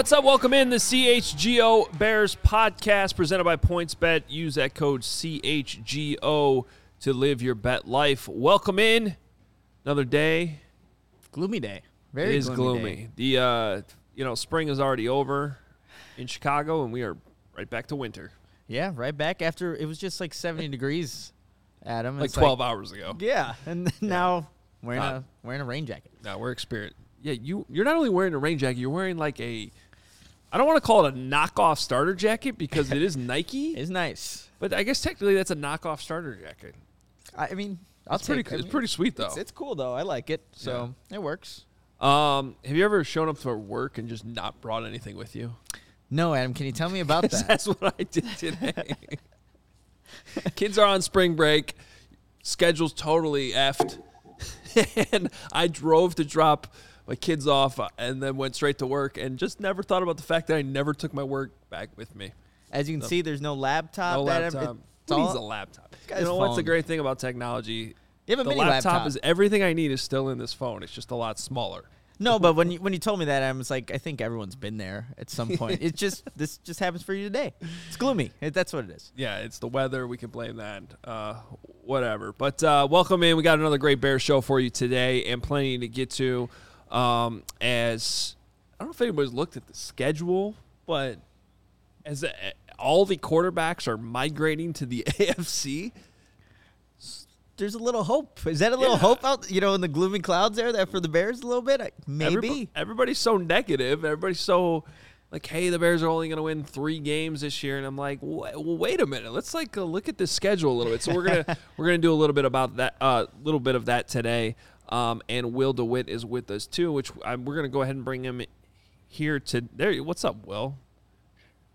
What's up? Welcome in the CHGO Bears podcast presented by PointsBet. Use that code CHGO to live your bet life. Welcome in. Another day. Gloomy day. Very it is gloomy. gloomy. day. The uh, you know spring is already over in Chicago, and we are right back to winter, Yeah, right back after it was just like 70 degrees, Adam. like It's twelve hours ago. Yeah, and then now wearing Uh, a wearing a rain jacket. Now we're experienced. Yeah, you you're not only wearing a rain jacket, you're wearing like a. I don't want to call it a knockoff starter jacket because it is Nike, It's nice. but I guess technically that's a knockoff starter jacket. I I mean, I'll It's pretty. take. I it's mean, pretty sweet though. It's, it's cool though. I like it. So it works. Um, have you ever shown up for work and just not brought anything with you? No, Adam, can you tell me about that? That's what I did today. Kids are on spring break. Schedule's totally effed. and I drove to drop my kids off uh, and then went straight to work and just never thought about the fact that I never took my work back with me. As you can see, there's no laptop. No laptop. Who needs a laptop? You know what's the great thing about technology? You have a the mini laptop, laptop. is everything I need is still in this phone. It's just a lot smaller. No, but when you when you told me that, I was like, I think everyone's been there at some point. it's just this just happens for you today. It's gloomy. It, that's what it is. yeah, it's the weather. We can blame that. Uh, whatever. But uh, welcome in. We got another great Bear show for you today, and plenty to get to. Um, as I don't know if anybody's looked at the schedule, but as uh, all the quarterbacks are migrating to the AFC, There's a little hope. Is that a little Yeah. hope out? You know, in the gloomy clouds there, that for the Bears a little bit. Maybe. everybo- everybody's so negative. Everybody's so like, hey, the Bears are only going to win three games this year, and I'm like, well, wait a minute. Let's like uh, look at the schedule a little bit. So we're gonna we're gonna do a little bit about that, a uh, little bit of that today. Um, and Will DeWitt is with us too, which i we're gonna go ahead and bring him here to there. What's up, Will?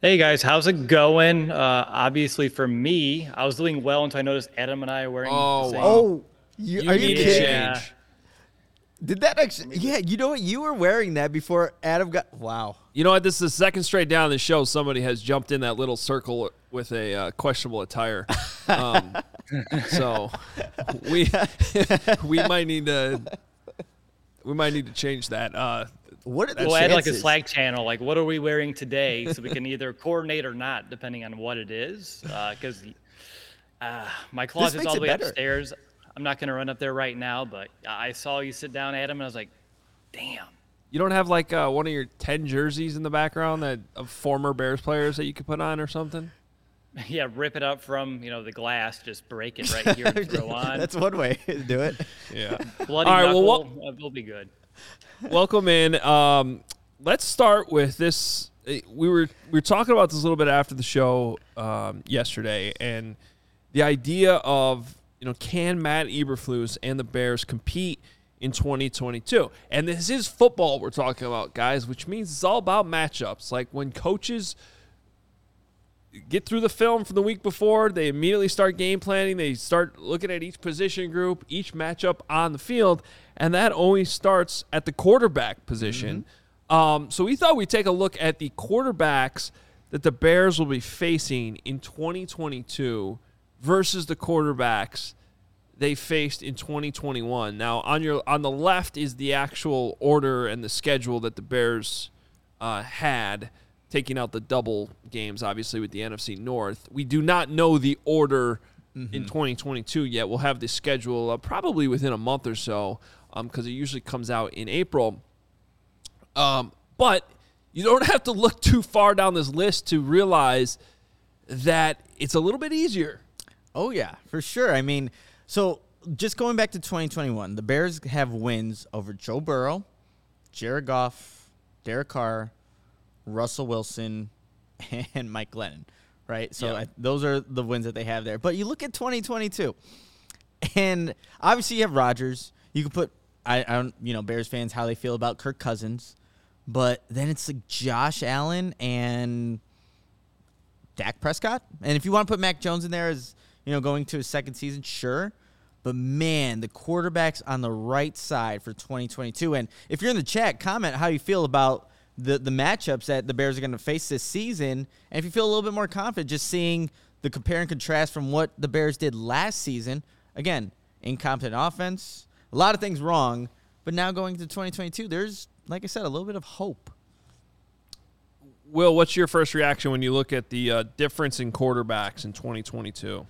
Hey guys, how's it going? Uh, obviously, for me, I was doing well until I noticed Adam and I are wearing. Oh, the same- wow. Oh, you, You are you kidding? Yeah. change. Did that actually? Yeah, you know what? You were wearing that before Adam got. Wow. You know what? This is the second straight down the show. Somebody has jumped in that little circle with a uh, questionable attire. Um, so we we might need to we might need to change that. Uh, What are the We'll add like a? Slack channel, like what are we wearing today, so we can either coordinate or not, depending on what it is. Because uh, my closet's makes all the way better. upstairs. I'm not gonna run up there right now, but I saw you sit down, Adam, and I was like, "Damn." you don't have like uh, one of your ten jerseys in the background that of former Bears players that you could put on or something. Yeah, rip it up from you know the glass, just break it right here and throw on. That's one way to do it. Yeah. Bloody All right, well, knuckle, uh, will be good. welcome in. Um, let's start with this. Uh, We were we were talking about this a little bit after the show um, yesterday, and the idea of you know can Matt Eberflus and the Bears compete in 2022? And this is football we're talking about, guys, which means it's all about matchups. Like when coaches get through the film from the week before. They immediately start game planning. They start looking at each position group, each matchup on the field, and that always starts at the quarterback position. Um, so we thought we'd take a look at the quarterbacks that the Bears will be facing in 2022 versus the quarterbacks they faced in 2021. Now on your on the left is the actual order and the schedule that the Bears uh, had, taking out the double games, obviously with the NFC North. We do not know the order in 2022 yet. We'll have the schedule uh, probably within a month or so, because it usually comes out in April. Um, but you don't have to look too far down this list to realize that it's a little bit easier. Oh yeah, for sure. I mean, so just going back to 2021, the Bears have wins over Joe Burrow, Jared Goff, Derek Carr, Russell Wilson, and Mike Glennon. Right. So Yeah. I, those are the wins that they have there. But you look at 2022, and obviously you have Rodgers. You can put I, I don't you know Bears fans how they feel about Kirk Cousins, but then it's like Josh Allen and Dak Prescott. And if you want to put Mac Jones in there as, you know, going to his second season, sure. But man, the quarterbacks on the right side for 2022. And if you're in the chat, comment how you feel about the, the matchups that the Bears are going to face this season. And if you feel a little bit more confident just seeing the compare and contrast from what the Bears did last season. Again, incompetent offense, a lot of things wrong. But now going to 2022, there's, like I said, a little bit of hope. Will, what's your first reaction when you look at the uh, difference in quarterbacks in 2022?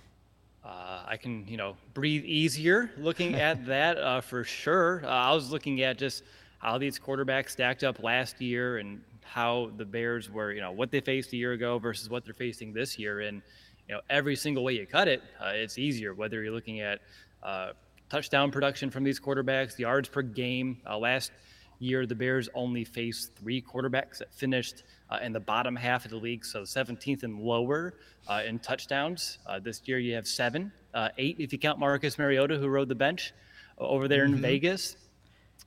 Uh, I can, you know, breathe easier looking at that uh, for sure. Uh, I was looking at just how these quarterbacks stacked up last year and how the Bears were, you know, what they faced a year ago versus what they're facing this year. And, you know, every single way you cut it, uh, it's easier, whether you're looking at uh, touchdown production from these quarterbacks, yards per game. Uh, last year, the Bears only faced three quarterbacks that finished uh, in the bottom half of the league, so 17th and lower uh, in touchdowns. Uh, this year, you have seven, uh, eight if you count Marcus Mariota, who rode the bench over there Mm-hmm. in Vegas.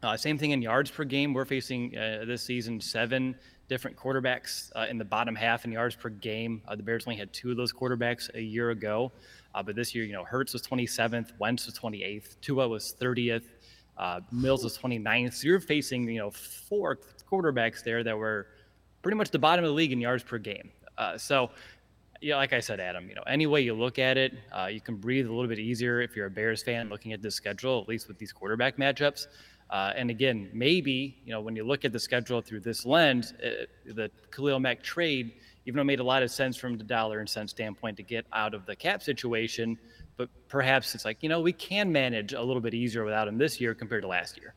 Uh, same thing in yards per game. We're facing uh, this season seven different quarterbacks uh, in the bottom half in yards per game. Uh, the Bears only had two of those quarterbacks a year ago, uh, but this year, you know, Hurts was 27th, Wentz was 28th, Tua was 30th, uh, Mills was 29th. So you're facing, you know, four quarterbacks there that were pretty much the bottom of the league in yards per game. So, yeah, like I said, Adam, you know, any way you look at it, uh, you can breathe a little bit easier if you're a Bears fan looking at this schedule, at least with these quarterback matchups. Uh, and again, maybe you know when you look at the schedule through this lens, uh, the Khalil Mack trade, even though it made a lot of sense from the dollar and cent standpoint to get out of the cap situation, but perhaps it's like you know we can manage a little bit easier without him this year compared to last year.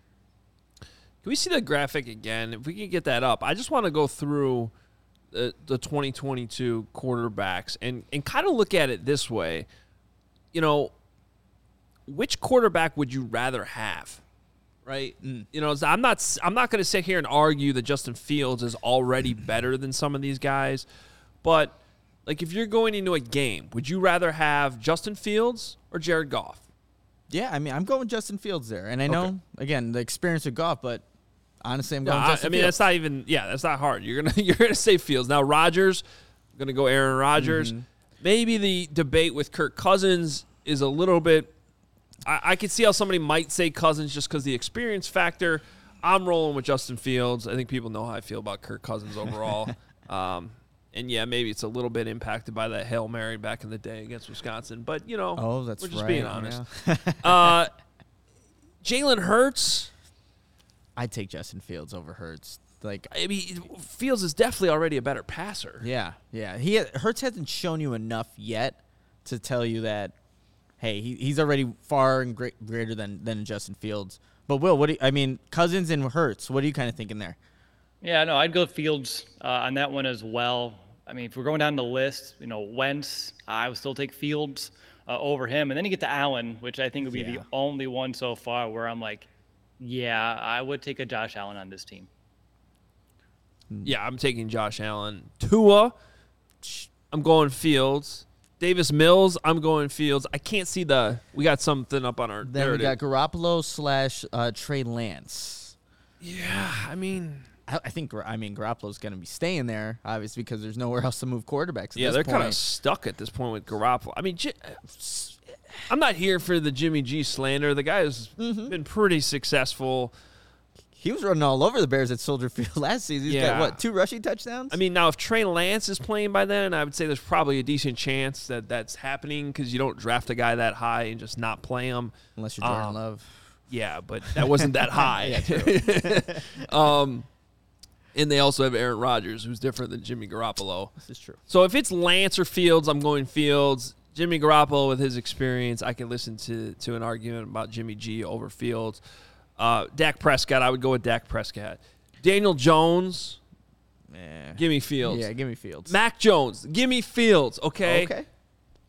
Can we see the graphic again? If we can get that up, I just want to go through the, the 2022 quarterbacks and, and kind of look at it this way. You know, which quarterback would you rather have? Right? You know, I'm not I'm not going to sit here and argue that Justin Fields is already better than some of these guys, but like if you're going into a game, would you rather have Justin Fields or Jared Goff? Yeah, I mean, I'm going Justin Fields there, and I know Okay. again the experience of Goff, but honestly, I'm No, going I, Justin I mean, Fields. that's not even. Yeah, that's not hard. You're gonna you're gonna say Fields now. Rodgers, I'm gonna go Aaron Rodgers. Mm-hmm. Maybe the debate with Kirk Cousins is a little bit. I, I could see how somebody might say Cousins just because the experience factor. I'm rolling with Justin Fields. I think people know how I feel about Kirk Cousins overall. um, and yeah, maybe it's a little bit impacted by that hail mary back in the day against Wisconsin. But you know, oh, that's we're just right. being honest. yeah. uh, Jalen Hurts. I'd take Justin Fields over Hurts. Like, I mean, Fields is definitely already a better passer. yeah, yeah. He Hurts hasn't shown you enough yet to tell you that. Hey, he, he's already far and great, greater than than Justin Fields. But Will, what do you, I mean? Cousins and Hurts. What are you kind of thinking there? Yeah, no, I'd go Fields uh, on that one as well. I mean, if we're going down the list, you know, Wentz, I would still take Fields uh, over him, and then you get to Allen, which I think would be Yeah. the only one so far where I'm like, yeah, I would take a Josh Allen on this team. Yeah, I'm taking Josh Allen. Tua, I'm going Fields. Davis Mills, I'm going Fields. I can't see the. We got something up on our. Then we got. Garoppolo slash uh, Trey Lance. Yeah, I mean, I, I think I mean Garoppolo's going to be staying there, obviously, because there's nowhere else to move quarterbacks. At yeah, they're kind of stuck at this point with Garoppolo. I mean, I'm not here for the Jimmy G slander. The guy has Mm-hmm. been pretty successful. He was running all over the Bears at Soldier Field last season. He's Yeah. got what two rushing touchdowns? I mean, now if Trey Lance is playing by then, I would say there's probably a decent chance that that's happening because you don't draft a guy that high and just not play him. unless you're Jordan um, Love. Yeah, but that wasn't that high. um, and they also have Aaron Rodgers, who's different than Jimmy Garoppolo. This is true. So if it's Lance or Fields, I'm going Fields. Jimmy Garoppolo, with his experience, I can listen to to an argument about Jimmy G over Fields. Uh, Dak Prescott, I would go with Dak Prescott. Daniel Jones, Yeah. give me Fields. Yeah, give me Fields. Mac Jones, give me Fields. Okay. Okay.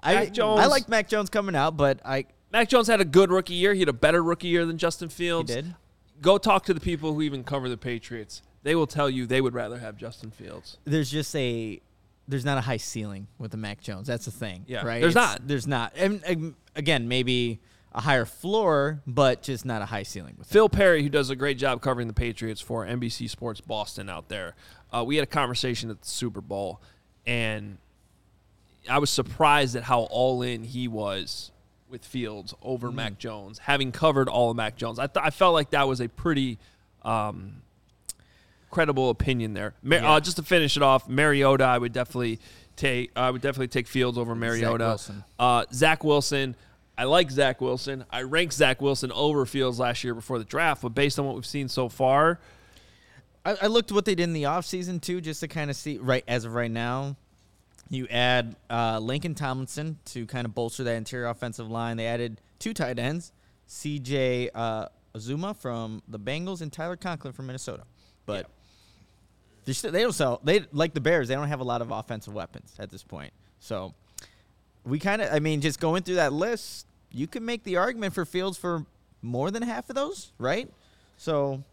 I Mac Jones- I like Mac Jones coming out, but I Mac Jones had a good rookie year. He had a better rookie year than Justin he Fields. did. Go talk to the people who even cover the Patriots. They will tell you they would rather have Justin Fields. There's just a there's not a high ceiling with the Mac Jones. That's the thing. Yeah, right. there's It's- not. There's not. And um, again, maybe a higher floor, but just not a high ceiling with him. Phil Perry, who does a great job covering the Patriots for NBC Sports Boston out there, uh, we had a conversation at the Super Bowl, and I was surprised at how all in he was with Fields over Mm. Mac Jones, having covered all of Mac Jones. I, th- I felt like that was a pretty um, credible opinion there. Mar- Yeah. uh, just to finish it off, Mariota, I would definitely take. I would definitely take Fields over Mariota. Zach Wilson. Uh, Zach Wilson. I like Zach Wilson. I ranked Zach Wilson over Fields last year before the draft, but based on what we've seen so far, I, I looked what they did in the offseason too, just to kind of see right as of right now. You add uh, Laken Tomlinson to kind of bolster that interior offensive line. They added two tight ends, C.J. Uh, Uzomah from the Bengals and Tyler Conklin from Minnesota. But they st- they don't sell. They like the Bears. They don't have a lot of offensive weapons at this point. So we kind of, I mean, just going through that list, you can make the argument for Fields for more than half of those, right? So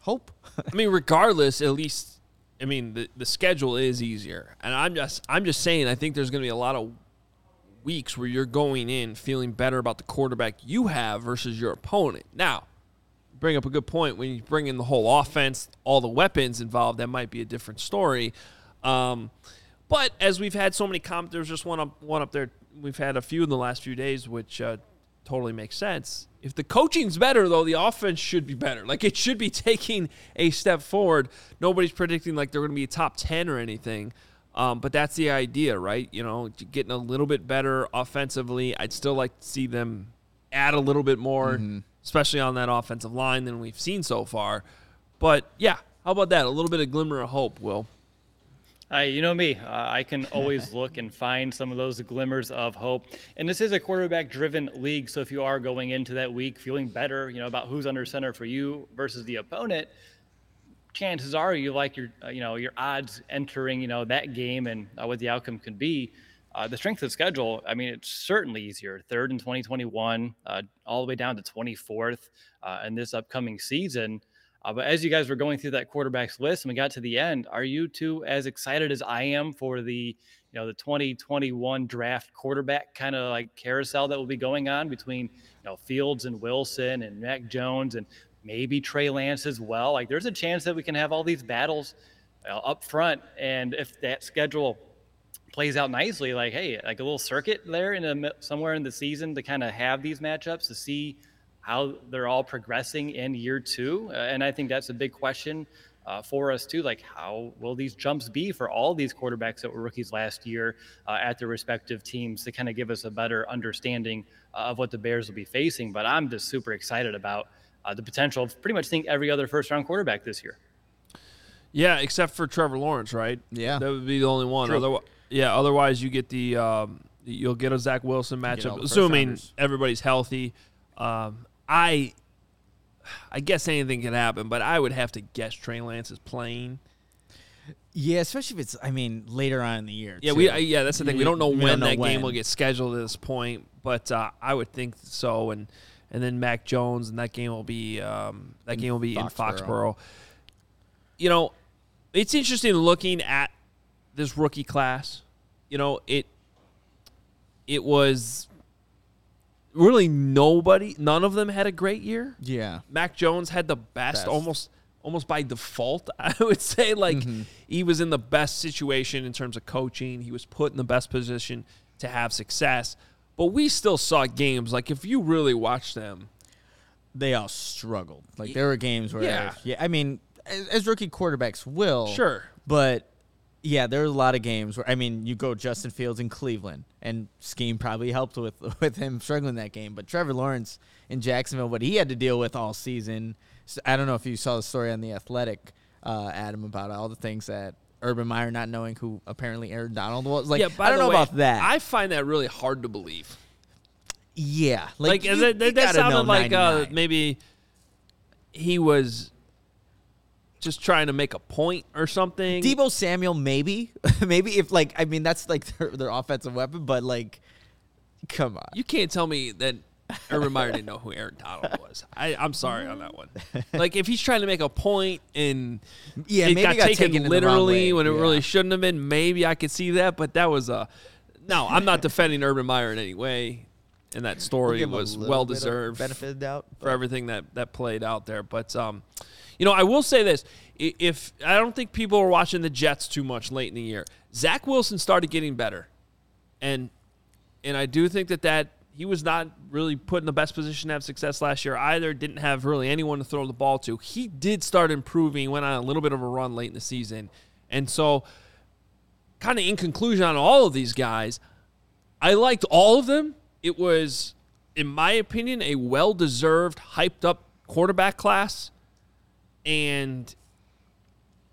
hope. I mean, regardless, at least I mean the the schedule is easier, and I'm just I'm just saying I think there's going to be a lot of weeks where you're going in feeling better about the quarterback you have versus your opponent. Now, bring up a good point when you bring in the whole offense, all the weapons involved. That might be a different story. Um, but as we've had so many comments, there's just one up one up there. We've had a few in the last few days, which uh, totally makes sense. If the coaching's better, though, the offense should be better. Like it should be taking a step forward. Nobody's predicting like they're going to be a top ten or anything. Um, but that's the idea, right? You know, getting a little bit better offensively. I'd still like to see them add a little bit more, mm-hmm. especially on that offensive line than we've seen so far. But yeah, how about that? A little bit of glimmer of hope, Will. Uh, you know me, uh, I can always look and find some of those glimmers of hope. And this is a quarterback driven league. So if you are going into that week feeling better, you know, about who's under center for you versus the opponent, chances are you like your, uh, you know, your odds entering, you know, that game and uh, what the outcome could be. Uh, the strength of schedule, I mean, it's certainly easier. Third in 2021, uh, all the way down to 24th in this upcoming season. Uh, but as you guys were going through that quarterbacks list and we got to the end, are you two as excited as I am for the you know the 2021 draft quarterback kind of like carousel that will be going on between you know Fields and Wilson and Mac Jones and maybe Trey Lance as well? Like there's a chance that we can have all these battles uh, up front, and if that schedule plays out nicely, like hey, like a little circuit there in a, somewhere in the season to kind of have these matchups to see how they're all progressing in year two. Uh, and I think that's a big question uh, for us too. Like, how will these jumps be for all these quarterbacks that were rookies last year uh, at their respective teams to kind of give us a better understanding uh, of what the Bears will be facing? But I'm just super excited about uh, the potential of pretty much seeing every other first round quarterback this year. Yeah, except for Trevor Lawrence, right? Yeah, that would be the only one. Otherwise, yeah, otherwise you get the um, you'll get a Zach Wilson matchup, assuming everybody's healthy. Um, I I guess anything can happen, but I would have to guess Trey Lance is playing. Yeah, especially if it's I mean later on in the year. Yeah, too. we yeah that's the thing. We don't know we when don't know that when. game will get scheduled at this point, but uh, I would think so. And and then Mac Jones and that game will be um, that in game will be Foxborough. in Foxborough. You know, it's interesting looking at this rookie class. You know, it it was really nobody, none of them had a great year. Yeah. Mac Jones had the best, best. almost almost by default, I would say. Like mm-hmm. he was in the best situation in terms of coaching. He was put in the best position to have success. But we still saw games like if you really watch them, they all struggled. Like there were games where, yeah, yeah I mean, as, as rookie quarterbacks will, sure, but yeah, there were a lot of games where I mean, you go Justin Fields in Cleveland, and scheme probably helped with with him struggling that game. But Trevor Lawrence in Jacksonville, what he had to deal with all season. So I don't know if you saw the story on the Athletic, uh, Adam, about all the things that Urban Meyer not knowing who apparently Aaron Donald was. Like, yeah, I don't know way, about that. I find that really hard to believe. Yeah, like, like you, that, that, that sounded like uh, maybe he was just trying to make a point or something. Deebo Samuel, maybe, maybe if like I mean that's like their, their offensive weapon, but like, come on, you can't tell me that Urban Meyer didn't know who Aaron Donald was. I, I'm sorry on that one. Like if he's trying to make a point and yeah, it maybe got, got taken, taken literally when it yeah. really shouldn't have been, maybe I could see that. But that was a no. I'm not defending Urban Meyer in any way. And that story was well deserved. Benefit of doubt for everything that that played out there. But um, you know, I will say this: if I don't think people are watching the Jets too much late in the year, Zach Wilson started getting better, and and I do think that that he was not really put in the best position to have success last year either. Didn't have really anyone to throw the ball to. He did start improving. Went on a little bit of a run late in the season, and so kind of in conclusion on all of these guys, I liked all of them. It was, in my opinion, a well deserved, hyped up quarterback class and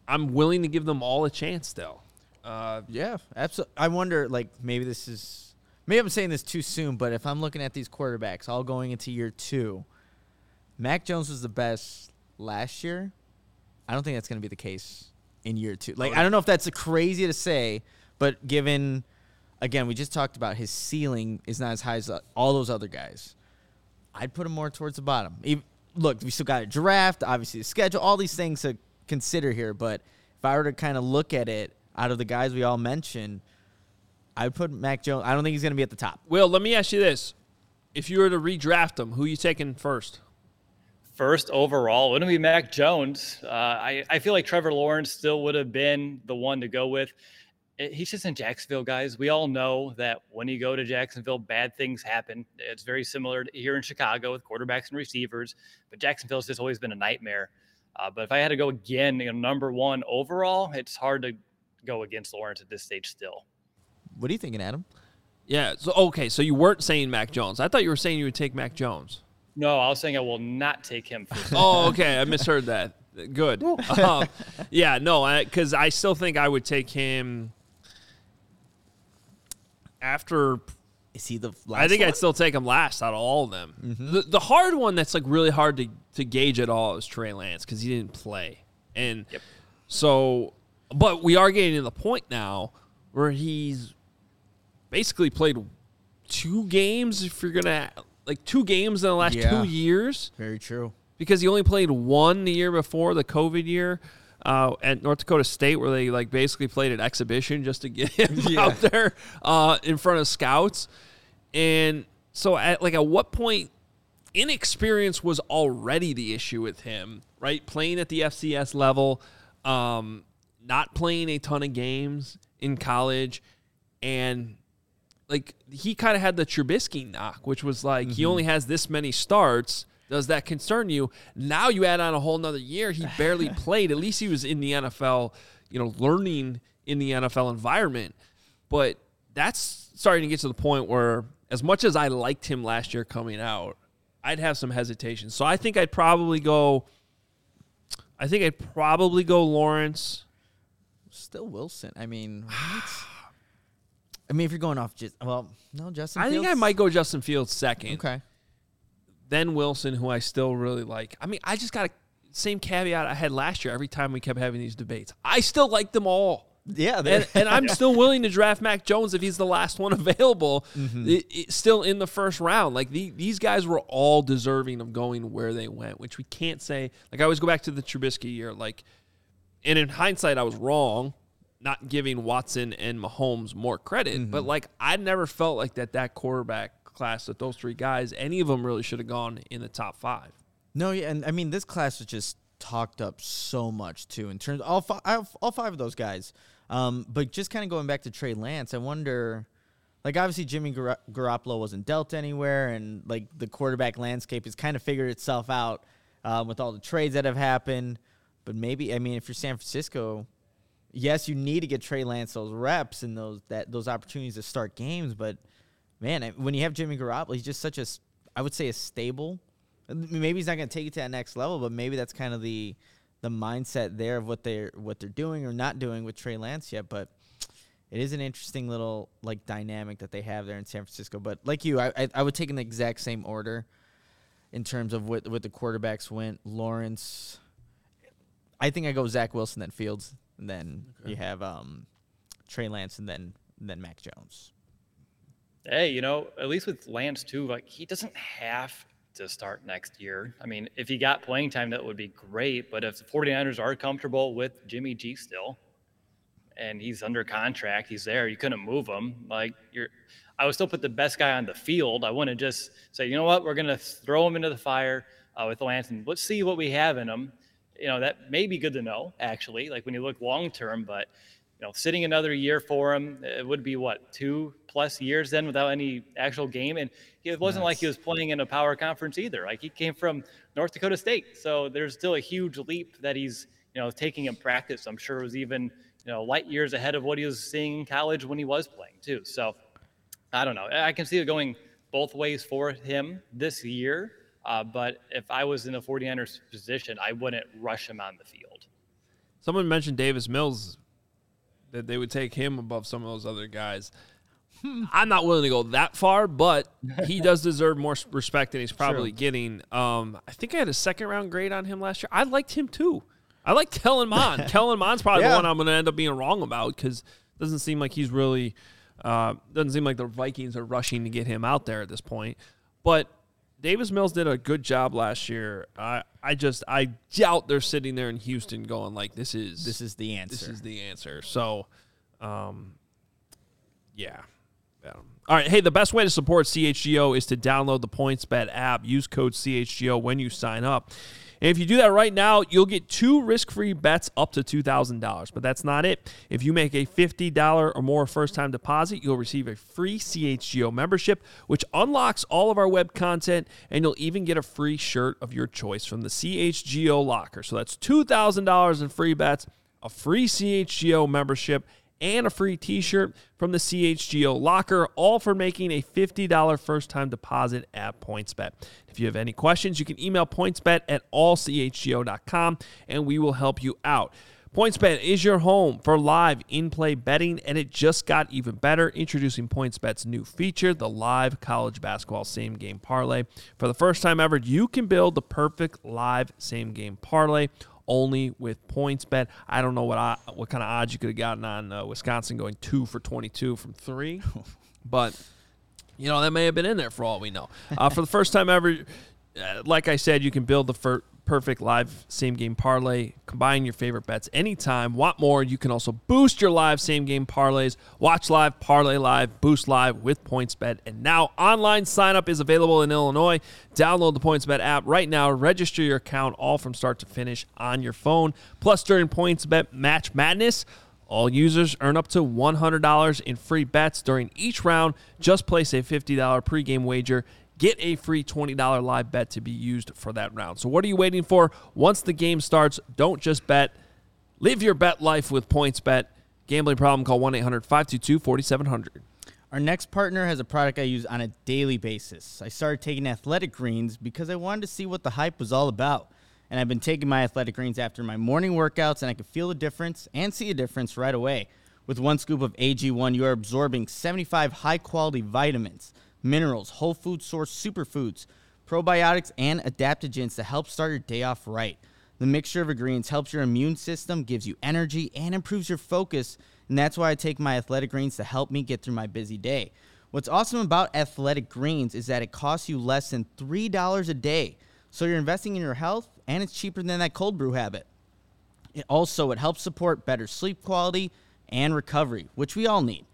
I'm willing to give them all a chance still. Uh, Yeah, absolutely. I wonder, like, maybe this is maybe I'm saying this too soon, but if I'm looking at these quarterbacks all going into year two, Mac Jones was the best last year. I don't think that's going to be the case in year two. Like, I don't know if that's crazy to say, but given, again, we just talked about his ceiling is not as high as all those other guys. I'd put him more towards the bottom. Look, we still got a draft, obviously the schedule, all these things to consider here. But if I were to kind of look at it out of the guys we all mentioned, I would put Mac Jones. I don't think he's going to be at the top. Will, let me ask you this: If you were to redraft them, who are you taking first? First overall, wouldn't be Mac Jones. Uh, I, I feel like Trevor Lawrence still would have been the one to go with. It- he's just in Jacksonville, guys. We all know that when you go to Jacksonville, bad things happen. It's very similar to here in Chicago with quarterbacks and receivers, but Jacksonville's just always been a nightmare. Uh, but if I had to go again, you know, number one overall, it's hard to go against Lawrence at this stage still. What are you thinking, Adam? Yeah. So okay. So you weren't saying Mac Jones. I thought you were saying you would take Mac Jones. No, I was saying I will not take him. Oh, okay. I misheard that. Good. Um, yeah. No. Because I, still think I would take him after. Is he the last I think one? I'd still take him last out of all of them. Mm-hmm. The, the hard one that's like really hard to, to gauge at all is Trey Lance because he didn't play, and Yep. so. But we are getting to the point now where he's basically played two games. If you're gonna like two games in the last Yeah. two years Very true. because he only played one the year before the COVID year uh, at North Dakota State, where they like basically played an exhibition just to get him Yeah. out there uh, in front of scouts. And so, at like at what point, inexperience was already the issue with him, right? Playing at the FCS level, um, not playing a ton of games in college, and like he kind of had the Trubisky knock, which was like he only has this many starts. Does that concern you? Now you add on a whole nother year. He barely played. At least he was in the NFL, you know, learning in the NFL environment. But that's starting to get to the point where, as much as I liked him last year coming out, I'd have some hesitation. So I think I'd probably go. I think I'd probably go Lawrence. Still Wilson. I mean. I mean, if you're going off just well, no, Justin. I think I might go Justin Fields second. Okay. Then Wilson, who I still really like. I mean, I just got a same caveat I had last year. Every time we kept having these debates, I still like them all, Yeah, and, and I'm still willing to draft Mac Jones if he's the last one available, mm-hmm. i- i- still in the first round. Like the, these guys were all deserving of going where they went, which we can't say. Like I always go back to the Trubisky year, like, and in hindsight, I was wrong. Not giving Watson and Mahomes more credit, but mm-hmm. like I never felt like that that quarterback class that those three guys, any of them really should have gone in the top five. No, yeah, and I mean this class was just talked up so much too in terms all five, all five of those guys. Um, but just kind of going back to Trey Lance, I wonder, like obviously Jimmy Gar- Garoppolo wasn't dealt anywhere, and like the quarterback landscape has kind of figured itself out um, with all the trades that have happened. But maybe I mean if you're San Francisco, yes, you need to get Trey Lance those reps and those that those opportunities to start games. But man, when you have Jimmy Garoppolo, he's just such a, I would say a stable. Maybe he's not going to take it to that next level, but maybe that's kind of the the mindset there of what they're what they're doing or not doing with Trey Lance yet. But it is an interesting little like dynamic that they have there in San Francisco. But like you, I I, I would take in the exact same order in terms of what what the quarterbacks went. Lawrence, I think I go Zach Wilson then Fields, and then you have um Trey Lance, and then and then Mac Jones. Hey, you know, at least with Lance too, like he doesn't have to start next year. I mean, if he got playing time, that would be great. But if the 49ers are comfortable with Jimmy G still, and he's under contract, he's there, you couldn't move him. Like you're, I would still put the best guy on the field. I wouldn't just say, you know what, we're gonna throw him into the fire uh, with Lance, and let's see what we have in him. You know, that may be good to know actually. Like when you look long term, but know, sitting another year for him, it would be what two plus years then without any actual game, and it wasn't like he was playing in a power conference either. Like he came from North Dakota State, so there's still a huge leap that he's you know taking in practice. I'm sure it was even you know light years ahead of what he was seeing in college when he was playing too. So I don't know. I can see it going both ways for him this year. Uh, but if I was in the 49ers position, I wouldn't rush him on the field. Someone mentioned Davis Mills that they would take him above some of those other guys. I'm not willing to go that far, but he does deserve more respect than he's probably getting. Um, I think I had a second round grade on him last year. I liked him too. I like Kellen Mond. Kellen Mond's probably the one I'm going to end up being wrong about because doesn't seem like he's really uh, doesn't seem like the Vikings are rushing to get him out there at this point. But Davis Mills did a good job last year. I I just I doubt they're sitting there in Houston going like this is This is the answer. this is the answer. So, um, yeah. Yeah. All right. Hey, the best way to support CHGO is to download the PointsBet app. Use code CHGO when you sign up. And if you do that right now, you'll get two risk free bets up to $2,000. But that's not it. If you make a $50 or more first time deposit, you'll receive a free CHGO membership, which unlocks all of our web content, and you'll even get a free shirt of your choice from the CHGO locker. So that's $2,000 in free bets, a free CHGO membership, and a free t-shirt from the CHGO locker, all for making a $50 first-time deposit at PointsBet. If you have any questions, you can email pointsbet at allchgo.com and we will help you out. PointsBet is your home for live in-play betting, and it just got even better. Introducing PointsBet's new feature, the live college basketball same-game parlay. For the first time ever, you can build the perfect live same-game parlay only with PointsBet. I don't know what I, what kind of odds you could have gotten on uh, Wisconsin going two for 22 from three, but you know that may have been in there for all we know. Uh, for the first time ever, uh, like I said, you can build the fir- perfect live same game parlay. Combine your favorite bets anytime. Want more? You can also boost your live same game parlays. Watch live, parlay live, boost live with PointsBet. And now online sign up is available in Illinois. Download the PointsBet app right now. Register your account all from start to finish on your phone. Plus, during PointsBet Match Madness. All users earn up to $100 in free bets during each round. Just place a $50 pregame wager. Get a free $20 live bet to be used for that round. So, what are you waiting for? Once the game starts, don't just bet. Live your bet life with PointsBet. Gambling problem, call 1 800 522 4700. Our next partner has a product I use on a daily basis. I started taking athletic greens because I wanted to see what the hype was all about. And I've been taking my athletic greens after my morning workouts, and I can feel the difference and see a difference right away. With one scoop of AG1, you are absorbing 75 high quality vitamins, minerals, whole food source superfoods, probiotics, and adaptogens to help start your day off right. The mixture of greens helps your immune system, gives you energy, and improves your focus. And that's why I take my athletic greens to help me get through my busy day. What's awesome about athletic greens is that it costs you less than $3 a day. So you're investing in your health, and it's cheaper than that cold brew habit. It also it helps support better sleep quality and recovery, which we all need.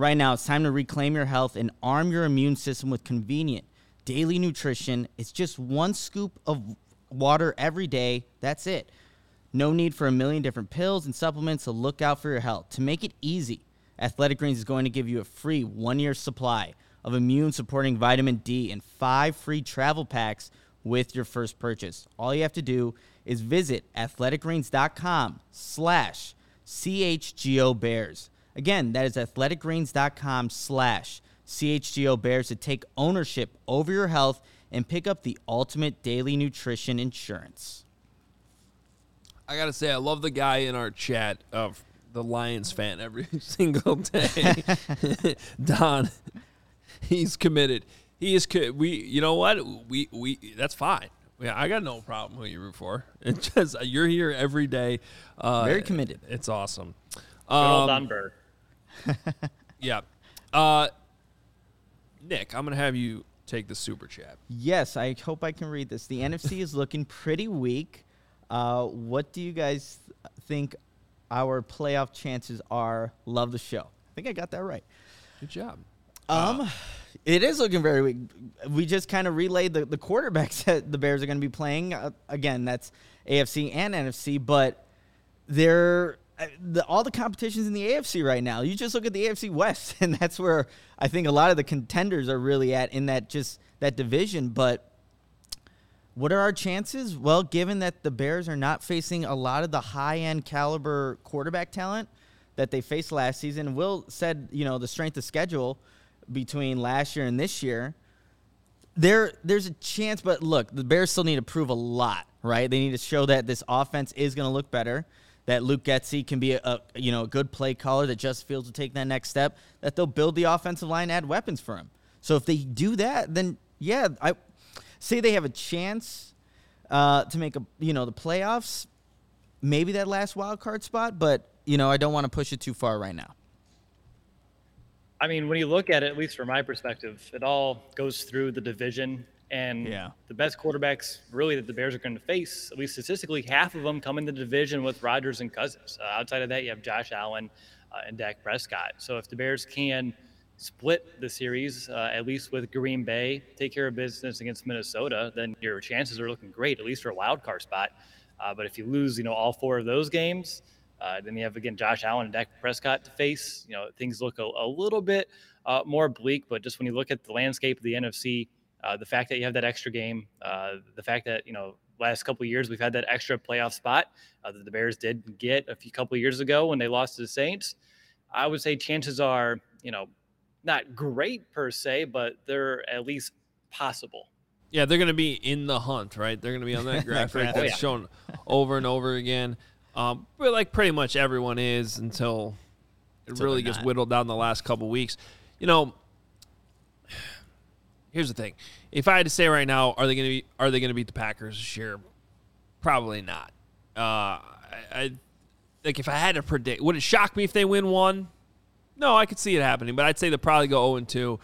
Right now, it's time to reclaim your health and arm your immune system with convenient daily nutrition. It's just one scoop of water every day. That's it. No need for a million different pills and supplements to look out for your health. To make it easy, Athletic Greens is going to give you a free one year supply of immune supporting vitamin D and five free travel packs with your first purchase. All you have to do is visit athleticgreens.com slash CHGO Bears. Again, that is athleticgreens.com slash CHGO Bears to take ownership over your health and pick up the ultimate daily nutrition insurance. I got to say, I love the guy in our chat of the Lions fan every single day. Don, he's committed. He is. Co- we. You know what? We. We. That's fine. Yeah, I got no problem who you root for. It's just you're here every day. Uh, Very committed. It's awesome. Good old Um, Don Burr. yeah. Uh, Nick, I'm gonna have you take the super chat. Yes, I hope I can read this. The NFC is looking pretty weak. Uh, what do you guys think our playoff chances are? Love the show. I think I got that right. Good job. Um, it is looking very weak. We just kind of relayed the, the quarterbacks that the Bears are going to be playing. Uh, again, that's AFC and NFC, but they're uh, the, all the competitions in the AFC right now. You just look at the AFC West, and that's where I think a lot of the contenders are really at in that just that division. But what are our chances? Well, given that the Bears are not facing a lot of the high end caliber quarterback talent that they faced last season, Will said, you know, the strength of schedule between last year and this year. There, there's a chance, but look, the Bears still need to prove a lot, right? They need to show that this offense is going to look better. That Luke Getsy can be a, a you know a good play caller that Justin Fields will take that next step. That they'll build the offensive line, add weapons for him. So if they do that, then yeah, I say they have a chance uh, to make a you know the playoffs, maybe that last wild card spot. But you know I don't want to push it too far right now. I mean, when you look at it, at least from my perspective, it all goes through the division. And Yeah. the best quarterbacks, really, that the Bears are going to face, at least statistically, half of them come in the division with Rodgers and Cousins. Uh, outside of that, you have Josh Allen uh, and Dak Prescott. So if the Bears can split the series, uh, at least with Green Bay, take care of business against Minnesota, then your chances are looking great, at least for a wild card spot. Uh, but if you lose, you know, all four of those games, uh, then you have again Josh Allen and Dak Prescott to face. You know, things look a, a little bit uh, more bleak. But just when you look at the landscape of the NFC, uh, the fact that you have that extra game, uh, the fact that you know last couple of years we've had that extra playoff spot uh, that the Bears did get a few couple of years ago when they lost to the Saints, I would say chances are you know not great per se, but they're at least possible. Yeah, they're going to be in the hunt, right? They're going to be on that graphic graphic. that's Oh, yeah. shown over and over again. Um, but like pretty much everyone is until it Until really gets whittled down the last couple weeks. You know, here's the thing: if I had to say right now, are they going to be are they going to beat the Packers this year? Probably not. Uh, I, I like if I had to predict, would it shock me if they win one? No, I could see it happening, but I'd say they'll probably go 0 and 2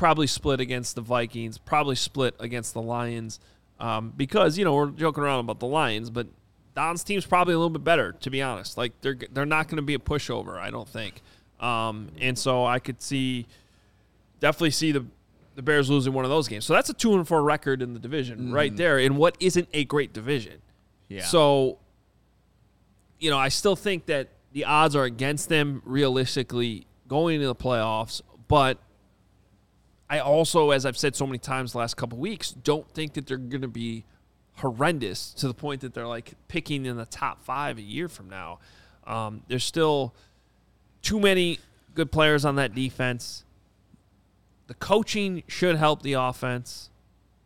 probably split against the Vikings, probably split against the Lions, um, because you know we're joking around about the Lions, but Don's team's probably a little bit better, to be honest. Like they're they're not going to be a pushover, I don't think, um, and so I could see definitely see the the Bears losing one of those games. So that's a two and four record in the division right there, in what isn't a great division. Yeah. So, you know, I still think that the odds are against them realistically going into the playoffs, but I also, as I've said so many times the last couple weeks, don't think that they're going to be horrendous to the point that they're like picking in the top five a year from now. Um, there's still too many good players on that defense. The coaching should help the offense.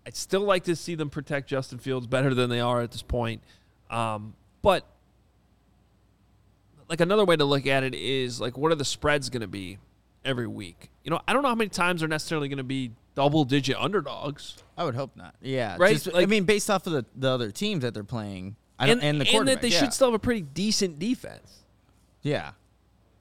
I'd still like to see them protect Justin Fields better than they are at this point. Um, but like another way to look at it is like what are the spreads going to be every week? You know, I don't know how many times they're necessarily going to be double digit underdogs. I would hope not. Yeah, Right, just- I mean, based off of the, the other teams that they're playing, I And, and, the and that they yeah. should still have a pretty decent defense. Yeah.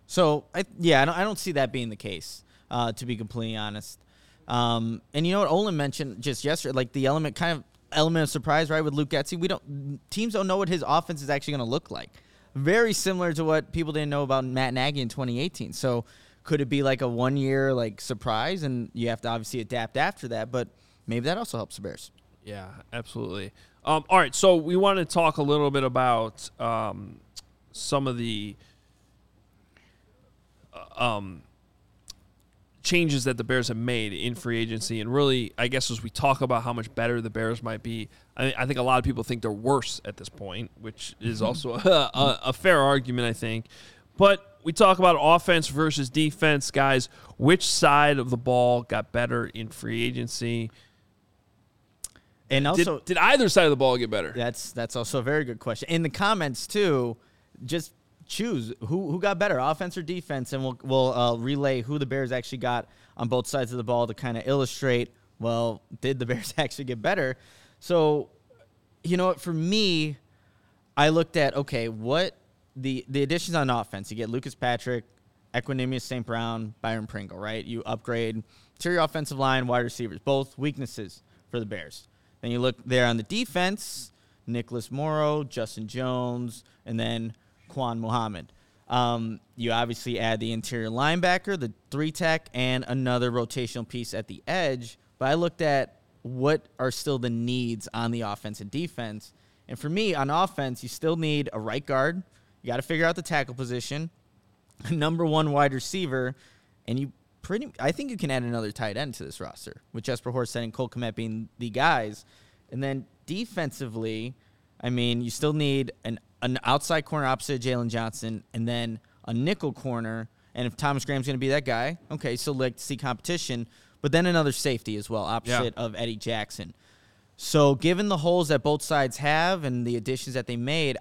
So I yeah, I don't, I don't see that being the case. Uh, to be completely honest. Um, and you know what Olin mentioned just yesterday, like the element kind of element of surprise, right? With Luke Getsy, we don't teams don't know what his offense is actually going to look like. Very similar to what people didn't know about Matt Nagy in 2018. So could it be like a one year like surprise, and you have to obviously adapt after that? But maybe that also helps the Bears. Yeah, absolutely. Um, all right, so we want to talk a little bit about um, some of the uh, um, changes that the Bears have made in free agency, and really, I guess as we talk about how much better the Bears might be, I, I think a lot of people think they're worse at this point, which is mm-hmm. also a, a, a fair argument, I think. But we talk about offense versus defense, guys. Which side of the ball got better in free agency? And Did, also, did either side of the ball get better? That's that's also a very good question. In the comments too, just choose who who got better, offense or defense, and we'll we'll uh, relay who the Bears actually got on both sides of the ball to kind of illustrate. Well, did the Bears actually get better? So, you know what? For me, I looked at okay, what the the additions on offense. You get Lucas Patrick, Equanimous St. Brown, Byron Pringle, right? You upgrade interior offensive line, wide receivers, both weaknesses for the Bears. Then you look there on the defense, Nicholas Morrow, Justin Jones, and then Quan Muhammad. Um, you obviously add the interior linebacker, the three tech, and another rotational piece at the edge. But I looked at what are still the needs on the offense and defense. And for me, on offense, you still need a right guard. You got to figure out the tackle position, a number one wide receiver, and you pretty. I think you can add another tight end to this roster with Jesper Horsted and Cole Kmet being the guys. And then defensively, I mean, you still need an an outside corner opposite Jaylon Johnson, and then a nickel corner. And if Thomas Graham's going to be that guy, okay, so like to see competition, but then another safety as well, opposite of Eddie Jackson. So, given the holes that both sides have and the additions that they made,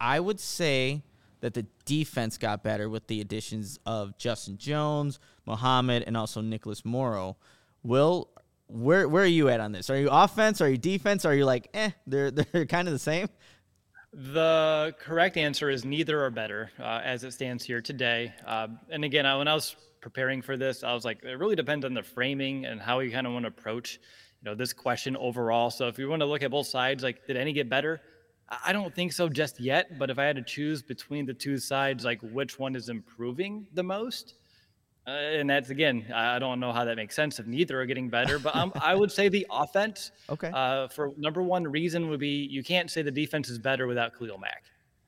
I would say that the defense got better with the additions of Justin Jones, Muhammad, and also Nicholas Morrow. Will, where where are you at on this? Are you offense? Are you defense? Are you like, eh, they're they're kind of the same? The correct answer is neither are better uh, as it stands here today. Uh, and again, I, when I was preparing for this, I was like, it really depends on the framing and how you kind of want to approach, you know, this question overall. So if you want to look at both sides, like, did any get better? I don't think so just yet. But if I had to choose between the two sides, like which one is improving the most, uh, and that's again, I don't know how that makes sense if neither are getting better. But um, I would say the offense. Okay. Uh, for number one reason would be you can't say the defense is better without Khalil Mack.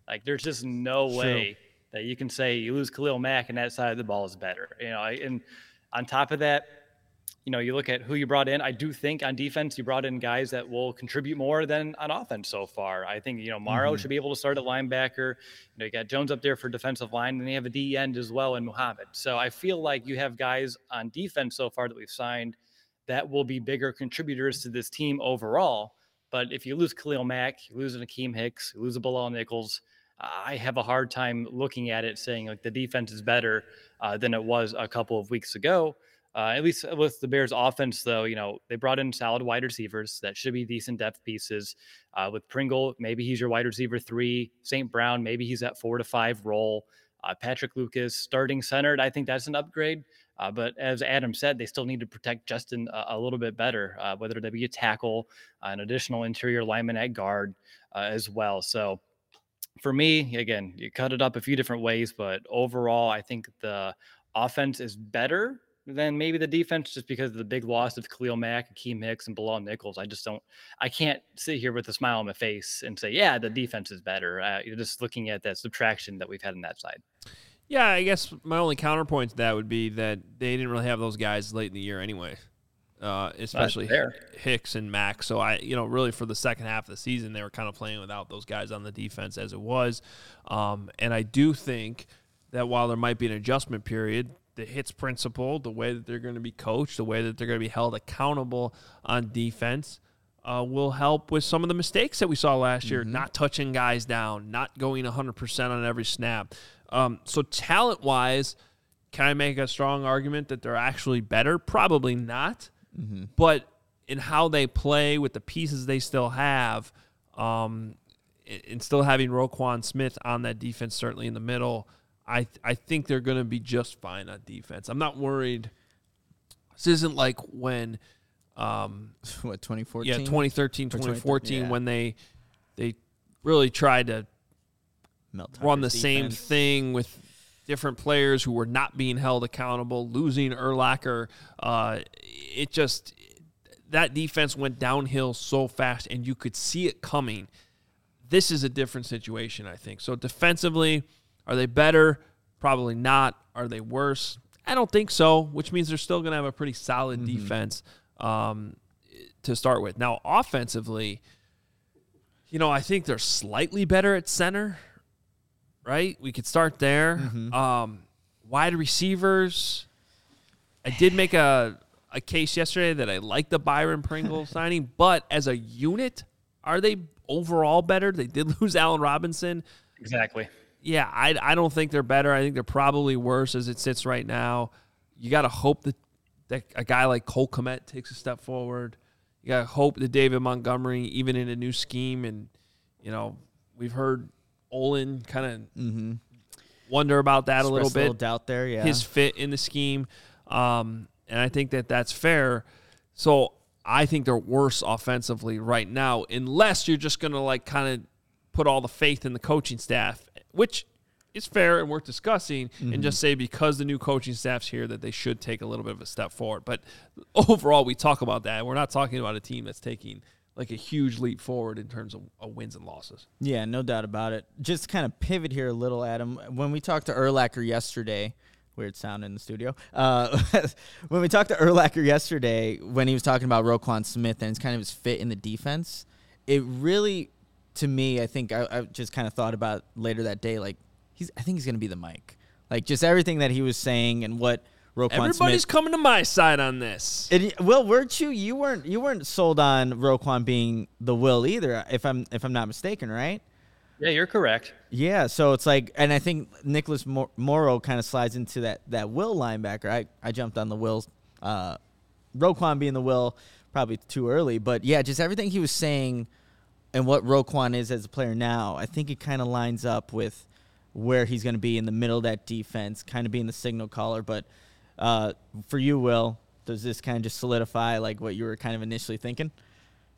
Like there's just no True. way that you can say you lose Khalil Mack and that side of the ball is better. You know, and on top of that, you know, you look at who you brought in. I do think on defense, you brought in guys that will contribute more than on offense so far. I think, you know, Morrow Mhm. should be able to start at linebacker. You know, you got Jones up there for defensive line, and they have a D end as well in Muhammad. So I feel like you have guys on defense so far that we've signed that will be bigger contributors to this team overall. But if you lose Khalil Mack, you lose an Akiem Hicks, you lose a Bilal Nichols, I have a hard time looking at it saying like the defense is better uh, than it was a couple of weeks ago. Uh, at least with the Bears' offense, though, you know they brought in solid wide receivers that should be decent depth pieces. Uh, with Pringle, maybe he's your wide receiver three. St. Brown, maybe he's at four to five role. Uh, Patrick Lucas starting centered, I think that's an upgrade. Uh, but as Adam said, they still need to protect Justin a, a little bit better, uh, whether that be a tackle, an additional interior lineman at guard uh, as well. So for me, again, you cut it up a few different ways, but overall, I think the offense is better than maybe the defense just because of the big loss of Khalil Mack, Akiem Hicks, and Bilal Nichols. I just don't, I can't sit here with a smile on my face and say, yeah, the defense is better. Uh, you're just looking at that subtraction that we've had on that side. Yeah, I guess my only counterpoint to that would be that they didn't really have those guys late in the year anyway, uh, especially. Hicks and Mack. So I, you know, really for the second half of the season, they were kind of playing without those guys on the defense as it was. Um, and I do think that while there might be an adjustment period, the hits principle, the way that they're going to be coached, the way that they're going to be held accountable on defense. Uh, will help with some of the mistakes that we saw last year, not touching guys down, not going 100% on every snap. Um, so, talent wise, can I make a strong argument that they're actually better? Probably not. But in how they play with the pieces they still have, um, and still having Roquan Smith on that defense, certainly in the middle, I I think they're going to be just fine on defense. I'm not worried. This isn't like when, um, What 2014? yeah, 2013, 2014, yeah. when they they really tried to Mel run the Tucker's same thing with different players who were not being held accountable, losing Urlacher. Uh, it just that defense went downhill so fast, and you could see it coming. This is a different situation, I think. So defensively, are they better? Probably not. Are they worse? I don't think so. Which means they're still going to have a pretty solid defense um, to start with. Now, offensively, you know, I think they're slightly better at center right? We could start there. Um, wide receivers. I did make a, a case yesterday that I like the Byron Pringle signing, but as a unit, are they overall better? They did lose Allen Robinson. Exactly. Yeah, I, I don't think they're better. I think they're probably worse as it sits right now. You got to hope that, that a guy like Cole Kmet takes a step forward. You got to hope that David Montgomery, even in a new scheme, and, you know, we've heard Olin kind of Mm-hmm. wonder about that a little Expressed a little bit doubt there. Yeah. his fit in the scheme. Um, and I think that that's fair. So I think they're worse offensively right now, unless you're just going to like kind of put all the faith in the coaching staff, which is fair and worth discussing, and just say because the new coaching staff's here that they should take a little bit of a step forward. But overall, we talk about that. We're not talking about a team that's taking like a huge leap forward in terms of, of wins and losses. Yeah, no doubt about it. Just kind of pivot here a little, Adam. When we talked to Urlacher yesterday, weird sound in the studio. Uh, when we talked to Urlacher yesterday, when he was talking about Roquan Smith and it's kind of his fit in the defense, it really, to me, I think I, I just kind of thought about later that day, like he's, I think he's gonna be the Mike. Like just everything that he was saying and what Roquan Everybody's Smith. coming to my side on this. And, well, weren't you? You weren't. You weren't sold on Roquan being the will either, if I'm if I'm not mistaken, right? Yeah, you're correct. Yeah, so it's like, and I think Nicholas Mor- Morrow kind of slides into that that will linebacker. I, I jumped on the Wills, uh, Roquan being the will, probably too early, but yeah, just everything he was saying and what Roquan is as a player now, I think it kind of lines up with where he's going to be in the middle of that defense, kind of being the signal caller. But uh, for you, Will, does this kind of just solidify like what you were kind of initially thinking?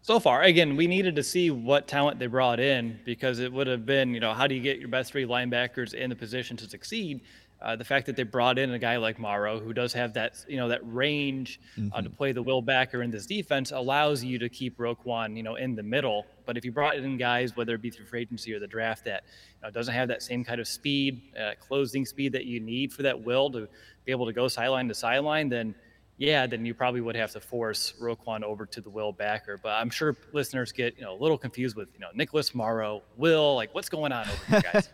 So far, again, we needed to see what talent they brought in because it would have been, you know, how do you get your best three linebackers in the position to succeed? Uh, the fact that they brought in a guy like Morrow, who does have that, you know, that range mm-hmm. uh, to mm-hmm. play the will backer in this defense, allows you to keep Roquan, you know, in the middle. But if you brought in guys, whether it be through free agency or the draft, that you know, doesn't have that same kind of speed, uh, closing speed that you need for that will to be able to go sideline to sideline, then yeah, then you probably would have to force Roquan over to the Will backer. But I'm sure listeners get you know a little confused with you know Nicholas Morrow, Will, like what's going on over here, guys?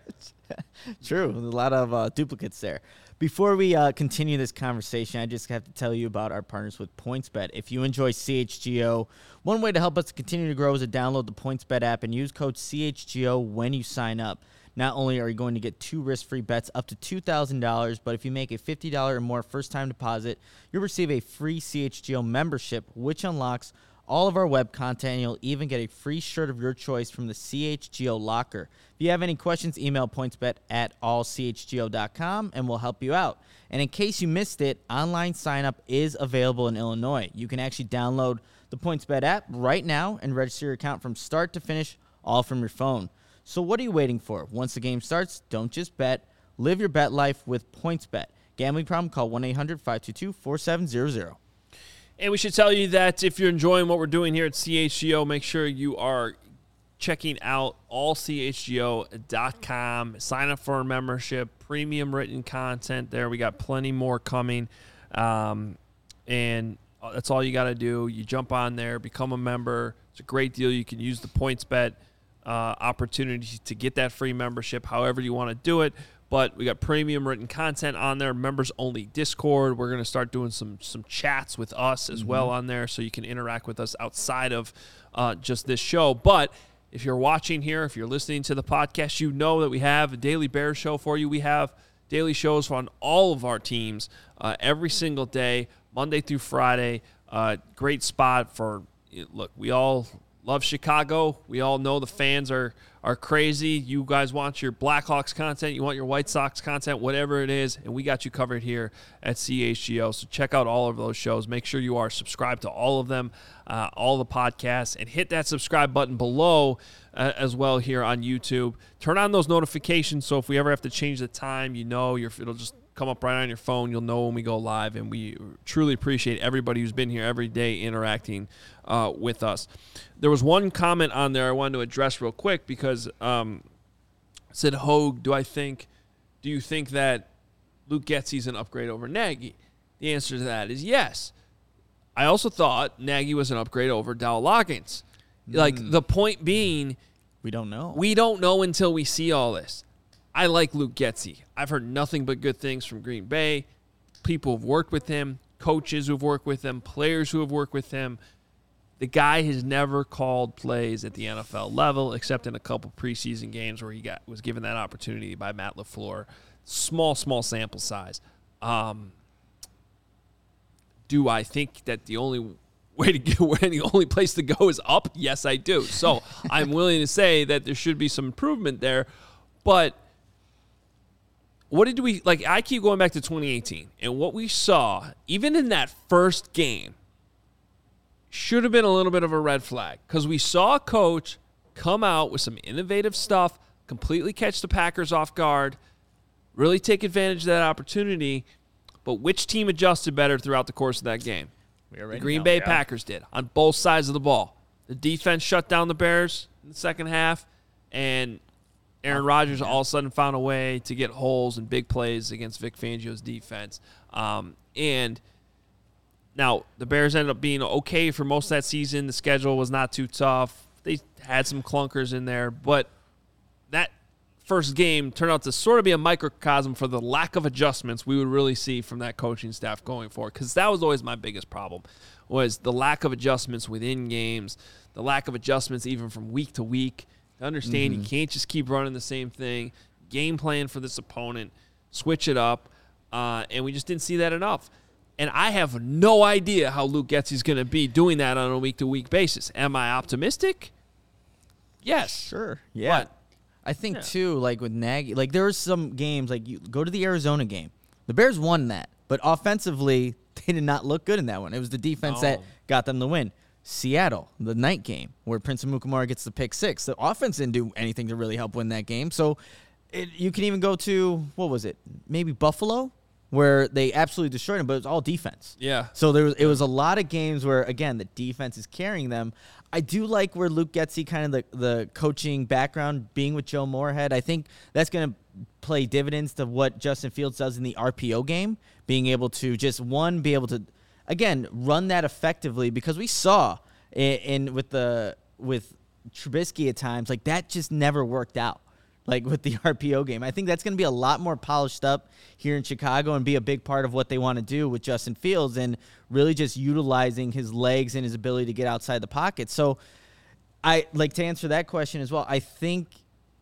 True, a lot of uh, duplicates there. Before we uh, continue this conversation, I just have to tell you about our partners with PointsBet. If you enjoy CHGO, one way to help us continue to grow is to download the PointsBet app and use code CHGO when you sign up. Not only are you going to get two risk free bets up to $2,000, but if you make a $50 or more first time deposit, you'll receive a free CHGO membership, which unlocks all of our web content, and you'll even get a free shirt of your choice from the CHGO locker. If you have any questions, email pointsbet at allchgo.com and we'll help you out. And in case you missed it, online sign up is available in Illinois. You can actually download the PointsBet app right now and register your account from start to finish, all from your phone. So what are you waiting for? Once the game starts, don't just bet. Live your bet life with PointsBet. Gambling problem? Call 1-800-522-4700. And we should tell you that if you're enjoying what we're doing here at CHGO, make sure you are checking out allchgo.com. Sign up for a membership, premium written content there. We got plenty more coming. Um, and that's all you got to do. You jump on there, become a member. It's a great deal. You can use the PointsBet uh, opportunity to get that free membership, however you want to do it. But we got premium written content on there, members only Discord. We're going to start doing some some chats with us as mm-hmm. well on there, so you can interact with us outside of uh, just this show. But if you're watching here, if you're listening to the podcast, you know that we have a daily bear show for you. We have daily shows on all of our teams uh, every single day, Monday through Friday. Uh, great spot for look. We all love Chicago. We all know the fans are are crazy. You guys want your Blackhawks content, you want your White Sox content, whatever it is, and we got you covered here at CHGO. So check out all of those shows. Make sure you are subscribed to all of them, uh, all the podcasts, and hit that subscribe button below uh, as well here on YouTube. Turn on those notifications so if we ever have to change the time, you know, it'll just come up right on your phone. You'll know when we go live, and we truly appreciate everybody who's been here every day interacting uh, with us. There was one comment on there I wanted to address real quick because um, said Hoge, do I think, do you think that Luke Getsy's an upgrade over Nagy? The answer to that is yes. I also thought Nagy was an upgrade over Dowell Loggains. Mm. Like the point being, we don't know. We don't know until we see all this. I like Luke Getsy. I've heard nothing but good things from Green Bay. People who've worked with him, coaches who've worked with him, players who have worked with him. The guy has never called plays at the NFL level, except in a couple preseason games where he got was given that opportunity by Matt LaFleur. Small, small sample size. Um, do I think that the only way to get where the only place to go is up? Yes, I do. So I'm willing to say that there should be some improvement there, but what did we like? I keep going back to 2018, and what we saw, even in that first game, should have been a little bit of a red flag because we saw a coach come out with some innovative stuff, completely catch the Packers off guard, really take advantage of that opportunity. But which team adjusted better throughout the course of that game? the Green Bay yeah. Packers did on both sides of the ball. The defense shut down the Bears in the second half, and Aaron Rodgers all of a sudden found a way to get holes and big plays against Vic Fangio's defense. Um, and now the Bears ended up being okay for most of that season. The schedule was not too tough. They had some clunkers in there, but that first game turned out to sort of be a microcosm for the lack of adjustments we would really see from that coaching staff going forward. Because that was always my biggest problem was the lack of adjustments within games, the lack of adjustments even from week to week to understand Mm-hmm. you can't just keep running the same thing. Game plan for this opponent, switch it up, uh, and we just didn't see that enough. And I have no idea how Luke Getsy's going to be doing that on a week to week basis. Am I optimistic? Yes. Sure. Yeah. But- I think Yeah. too, like with Nagy, like there were some games like you go to the Arizona game. The Bears won that, but offensively they did not look good in that one. It was the defense that got them the win. Seattle, the night game where Prince Amukamara gets the pick six. The offense didn't do anything to really help win that game. So it, you can even go to what was it? Maybe Buffalo, where they absolutely destroyed him, but it was all defense. Yeah. So there was it was a lot of games where again the defense is carrying them. I do like where Luke Getsy kind of the the coaching background being with Joe Moorhead. I think that's going to play dividends to what Justin Fields does in the RPO game, being able to just one be able to again run that effectively because we saw in, in with the with Trubisky at times like that just never worked out like with the RPO game. I think that's going to be a lot more polished up here in Chicago and be a big part of what they want to do with Justin Fields and really just utilizing his legs and his ability to get outside the pocket. So I like to answer that question as well. I think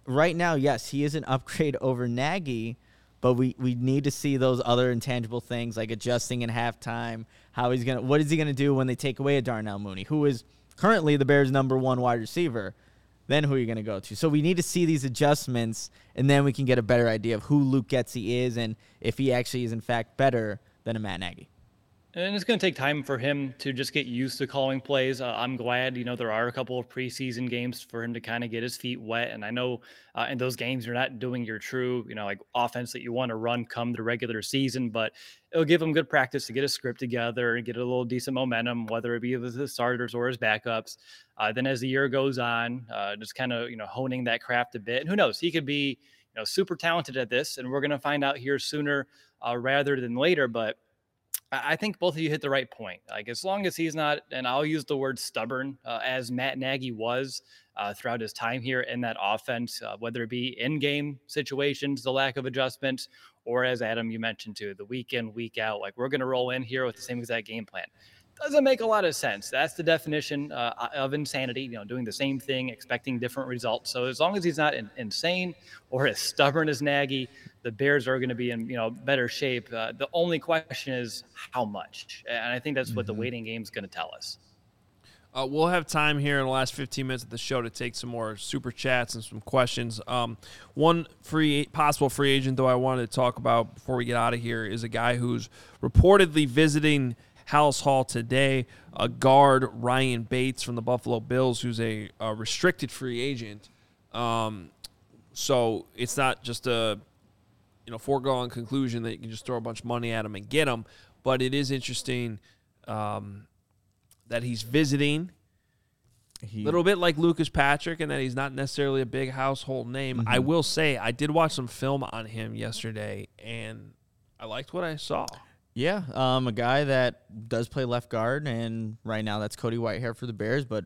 right now, yes, he is an upgrade over Nagy, but we, we need to see those other intangible things like adjusting in halftime, how he's gonna what is he gonna do when they take away a Darnell Mooney, who is currently the Bears' number one wide receiver. Then who are you going to go to? So we need to see these adjustments, and then we can get a better idea of who Luke Getsy is and if he actually is in fact better than a Matt Nagy. And it's going to take time for him to just get used to calling plays. Uh, I'm glad, you know, there are a couple of preseason games for him to kind of get his feet wet. And I know uh, in those games, you're not doing your true, you know, like offense that you want to run come the regular season, but it'll give him good practice to get a script together and get a little decent momentum, whether it be with his starters or his backups. Uh, then as the year goes on, uh, just kind of, you know, honing that craft a bit. And who knows, he could be, you know, super talented at this. And we're going to find out here sooner uh, rather than later. But I think both of you hit the right point. Like as long as he's not, and I'll use the word stubborn, uh, as Matt Nagy was uh, throughout his time here in that offense, uh, whether it be in-game situations, the lack of adjustment, or as Adam you mentioned too, the week in week out. Like we're going to roll in here with the same exact game plan. Doesn't make a lot of sense. That's the definition uh, of insanity. You know, doing the same thing, expecting different results. So as long as he's not in, insane or as stubborn as Nagy, the Bears are going to be in you know better shape. Uh, the only question is how much, and I think that's what the waiting game is going to tell us. Uh, we'll have time here in the last 15 minutes of the show to take some more super chats and some questions. Um, one free possible free agent, though, I wanted to talk about before we get out of here is a guy who's reportedly visiting Halas Hall today. A guard, Ryan Bates from the Buffalo Bills, who's a, a restricted free agent. Um, so it's not just a you know foregone conclusion that you can just throw a bunch of money at him and get him, but it is interesting. Um, that he's visiting. A little bit like Lucas Patrick, and that he's not necessarily a big household name. I will say, I did watch some film on him yesterday, and I liked what I saw. Yeah, um, a guy that does play left guard, and right now that's Cody Whitehair for the Bears, but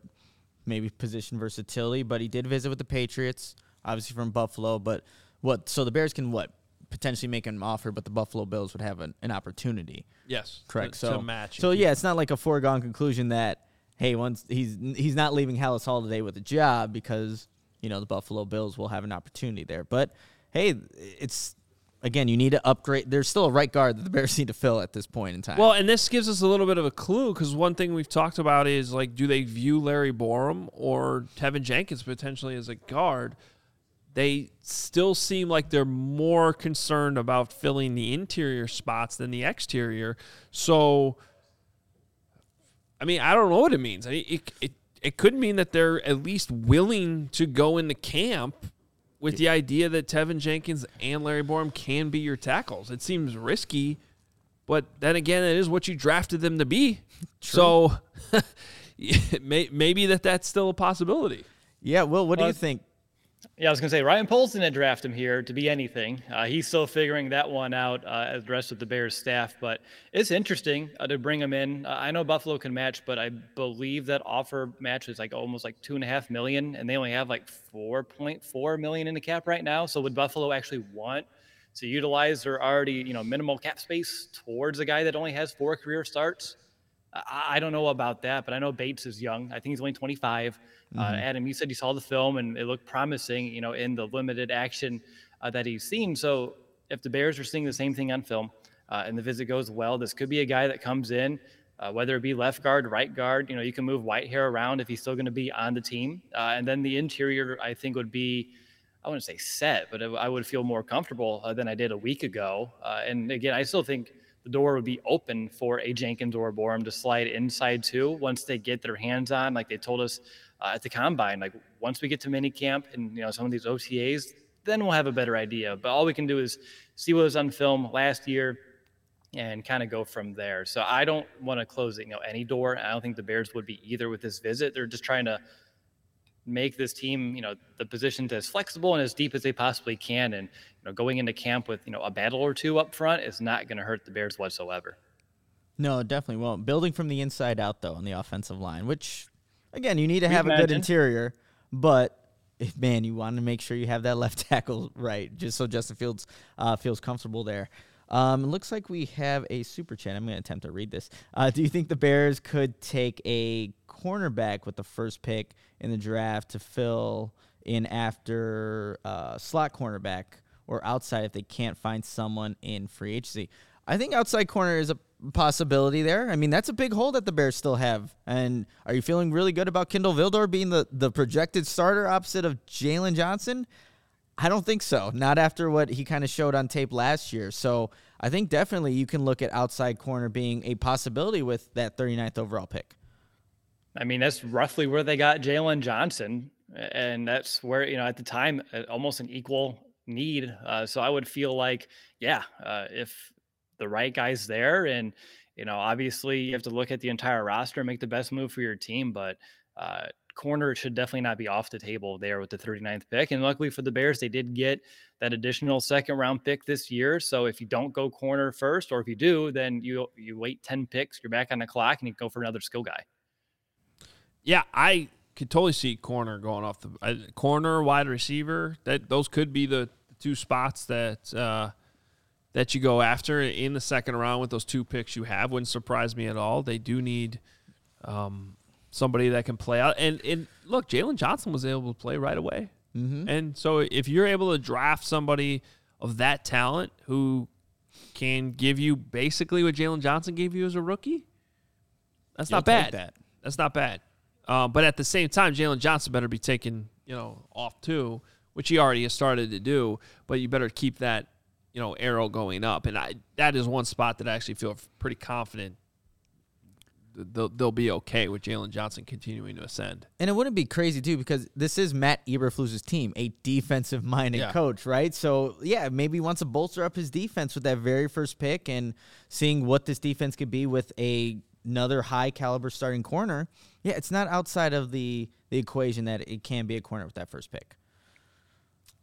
maybe position versatility. But he did visit with the Patriots, obviously from Buffalo. But what? So the Bears can what potentially make an offer, but the Buffalo Bills would have an, an opportunity. Yes, Correct. To, so to match. So yeah, it's not like a foregone conclusion that hey, once he's he's not leaving Halas Hall today with a job because you know the Buffalo Bills will have an opportunity there. But hey, it's again you need to upgrade. There's still a right guard that the Bears need to fill at this point in time. Well, and this gives us a little bit of a clue because one thing we've talked about is like, do they view Larry Borom or Teven Jenkins potentially as a guard? They still seem like they're more concerned about filling the interior spots than the exterior. So, I mean, I don't know what it means. I mean, it, it, it could mean that they're at least willing to go into camp with the idea that Teven Jenkins and Larry Borom can be your tackles. It seems risky, but then again, it is what you drafted them to be. So may, maybe that that's still a possibility. yeah, Will, what do you think? Yeah, I was going to say Ryan Poles didn't draft him here to be anything. Uh, he's still figuring that one out uh, as the rest of the Bears staff. But it's interesting uh, to bring him in. Uh, I know Buffalo can match, but I believe that offer match is like almost like two and a half million, and they only have like 4.4 million in the cap right now. So would Buffalo actually want to utilize their already you know minimal cap space towards a guy that only has four career starts? I, I don't know about that, but I know Bates is young. I think he's only 25. Uh, mm-hmm. Uh, Adam, you said you saw the film and it looked promising, you know, in the limited action uh, that he's seen. So if the Bears are seeing the same thing on film uh, and the visit goes well, this could be a guy that comes in, uh, whether it be left guard, right guard. You know, you can move Whitehair around if he's still going to be on the team. Uh, and then the interior, I think, would be. I wouldn't say set, but I would feel more comfortable uh, than I did a week ago. Uh, and again, I still think the door would be open for a Jenkins or a Borom to slide inside too once they get their hands on, like they told us uh, at the combine. Like once we get to minicamp and you know some of these OTAs, then we'll have a better idea. But all we can do is see what was on film last year and kind of go from there. So I don't want to close you know any door. I don't think the Bears would be either with this visit. They're just trying to make this team, you know, the positions as flexible and as deep as they possibly can. And you know, going into camp with you know a battle or two up front is not going to hurt the Bears whatsoever. No, definitely won't. Building from the inside out though on the offensive line, which again you need to have a good interior, but man, you want to make sure you have that left tackle right, just so Justin Fields uh, feels comfortable there. Um, it looks like we have a super chat. I'm going to attempt to read this. Uh, do you think the Bears could take a cornerback with the first pick in the draft to fill in after uh, slot cornerback or outside if they can't find someone in free agency? I think outside corner is a possibility there. I mean, that's a big hole that the Bears still have. And are you feeling really good about Kindle Vildor being the, the projected starter opposite of Jaylon Johnson? I don't think so. Not after what he kind of showed on tape last year. So I think definitely you can look at outside corner being a possibility with that 39th overall pick. I mean, that's roughly where they got Jaylon Johnson. And that's where, you know, at the time, almost an equal need. Uh, so I would feel like, yeah, uh, if the right guy's there and, you know, obviously you have to look at the entire roster and make the best move for your team. But uh, corner should definitely not be off the table there with the 39th pick. And luckily for the Bears, they did get that additional second round pick this year. So if you don't go corner first, or if you do, then you you wait 10 picks, you're back on the clock, and you go for another skill guy. Yeah, I could totally see corner going off the uh, corner, wide receiver. That those could be the, the two spots that uh, that you go after in the second round with those two picks you have. Wouldn't surprise me at all. They do need um, somebody that can play out. And, and look, Jaylon Johnson was able to play right away. Mm-hmm. And so if you're able to draft somebody of that talent who can give you basically what Jaylon Johnson gave you as a rookie, that's You'll not bad. That. That's not bad. Uh, but at the same time, Jaylon Johnson better be taken, you know, off too, which he already has started to do. But you better keep that, you know, arrow going up. And I, that is one spot that I actually feel pretty confident they'll, they'll be okay with Jaylon Johnson continuing to ascend. And it wouldn't be crazy too because this is Matt Eberflus's team, a defensive minded yeah. coach, right? So yeah, maybe he wants to bolster up his defense with that very first pick and seeing what this defense could be with a another high caliber starting corner. Yeah, it's not outside of the the equation that it can be a corner with that first pick.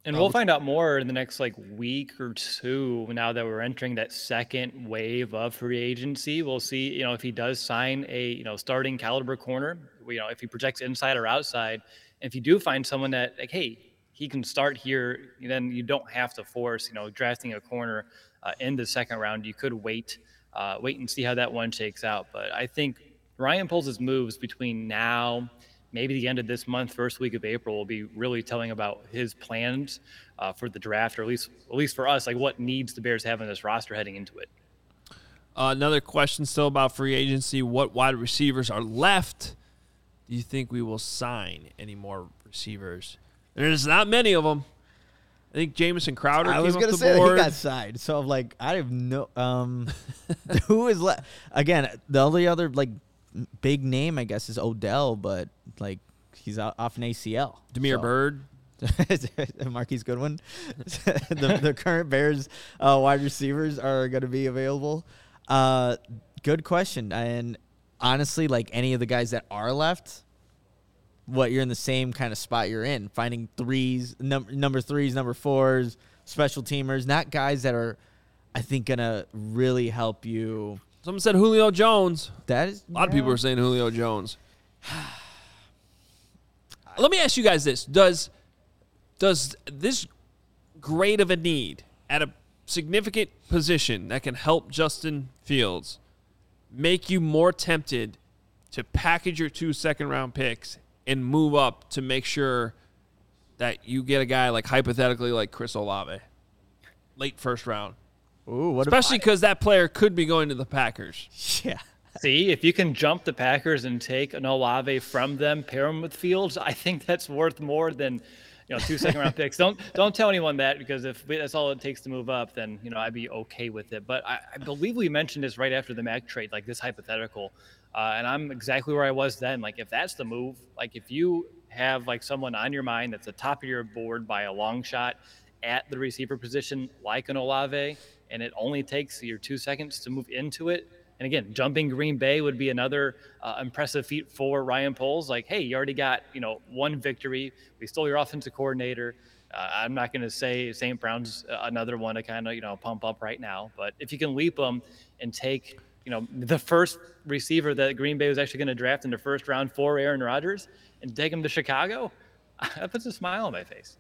And we'll find out more in the next like week or two now that we're entering that second wave of free agency. We'll see, you know, if he does sign a, you know, starting caliber corner, you know, if he projects inside or outside. If you do find someone that like, hey, he can start here, then you don't have to force, you know, drafting a corner uh, in the second round. You could wait, uh, wait and see how that one shakes out. But I think Ryan Poles' moves between now maybe the end of this month, first week of April, will be really telling about his plans uh, for the draft, or at least at least for us, like what needs the Bears have in this roster heading into it. Uh, another question still about free agency: What wide receivers are left? Do you think we will sign any more receivers? There's not many of them. I think Jamison Crowder. I was going to say board. he got signed. So I'm like, I have no. Um, who is left? Again, the only other like big name, I guess, is Odell, but like he's off an ACL. Damiere so. Byrd. Marquise Goodwin. the, the current Bears uh, wide receivers are going to be available. Uh, good question. And honestly, like any of the guys that are left, what you're in the same kind of spot you're in, finding threes, num- number threes, number fours, special teamers, not guys that are, I think, going to really help you Someone said Julio Jones. That is a lot of people are saying Julio Jones. Let me ask you guys this: Does does this great of a need at a significant position that can help Justin Fields make you more tempted to package your two second round picks and move up to make sure that you get a guy like hypothetically like Chris Olave, late first round, Ooh, what especially because that player could be going to the Packers. yeah. See, if you can jump the Packers and take an Olave from them, pair him with Fields, I think that's worth more than you know two second round picks. Don't don't tell anyone that because if that's all it takes to move up, then you know I'd be okay with it. But I, I believe we mentioned this right after the Mack trade, like this hypothetical, uh, and I'm exactly where I was then. Like if that's the move, like if you have like someone on your mind that's the top of your board by a long shot at the receiver position, like an Olave, and it only takes your two seconds to move into it. And again, jumping Green Bay would be another uh, impressive feat for Ryan Poles. Like, hey, you already got you know one victory. We stole your offensive coordinator. Uh, I'm not going to say St. Brown's uh, another one to kind of you know pump up right now, but if you can leap them and take you know the first receiver that Green Bay was actually going to draft in the first round for Aaron Rodgers and take him to Chicago, that puts a smile on my face.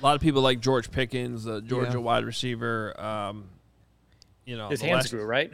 A lot of people like George Pickens, the Georgia Yeah. wide receiver. Um, you know, His hands last- grew, right?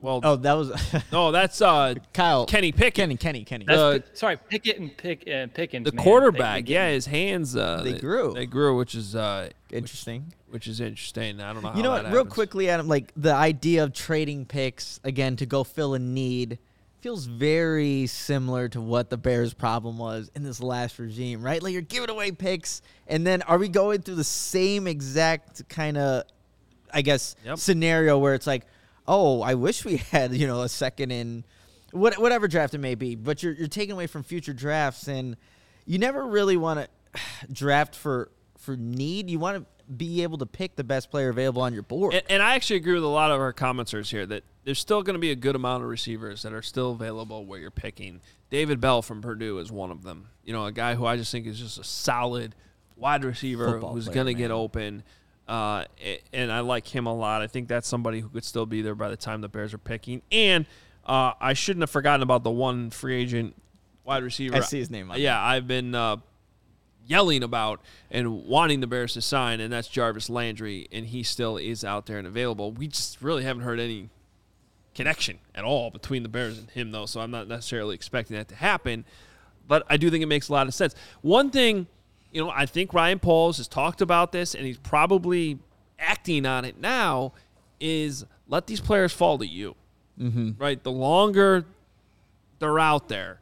Well, Oh, that was no, that's uh, Kyle. Kenny Pickett. Kenny, Kenny, Kenny. That's, The- sorry, Pickett and Pick and Pickens. the man. quarterback. They- they yeah, his hands uh, They grew. They grew, which is uh, Interesting. which is interesting. I don't know. How You know that what? Real happens. quickly, Adam, like the idea of trading picks again to go fill a need feels very similar to what the Bears' problem was in this last regime, right? Like you're giving away picks, and then are we going through the same exact kind of, I guess, Yep. scenario where it's like, oh, I wish we had you know a second in, what, whatever draft it may be, but you're you're taking away from future drafts, and you never really want to draft for for need. You want to be able to pick the best player available on your board. And, and I actually agree with a lot of our commenters here that there's still going to be a good amount of receivers that are still available where you're picking. David Bell from Purdue is one of them. You know, a guy who I just think is just a solid wide receiver Football who's going to get open. Uh, and I like him a lot. I think that's somebody who could still be there by the time the Bears are picking. And uh, I shouldn't have forgotten about the one free agent wide receiver. I see his name Yeah, I've been uh, yelling about and wanting the Bears to sign, and that's Jarvis Landry, and he still is out there and available. We just really haven't heard any connection at all between the Bears and him, though, so I'm not necessarily expecting that to happen. But I do think it makes a lot of sense. One thing, you know, I think Ryan Poles has talked about this, and he's probably acting on it now, is let these players fall to you. Mm-hmm. Right? The longer they're out there,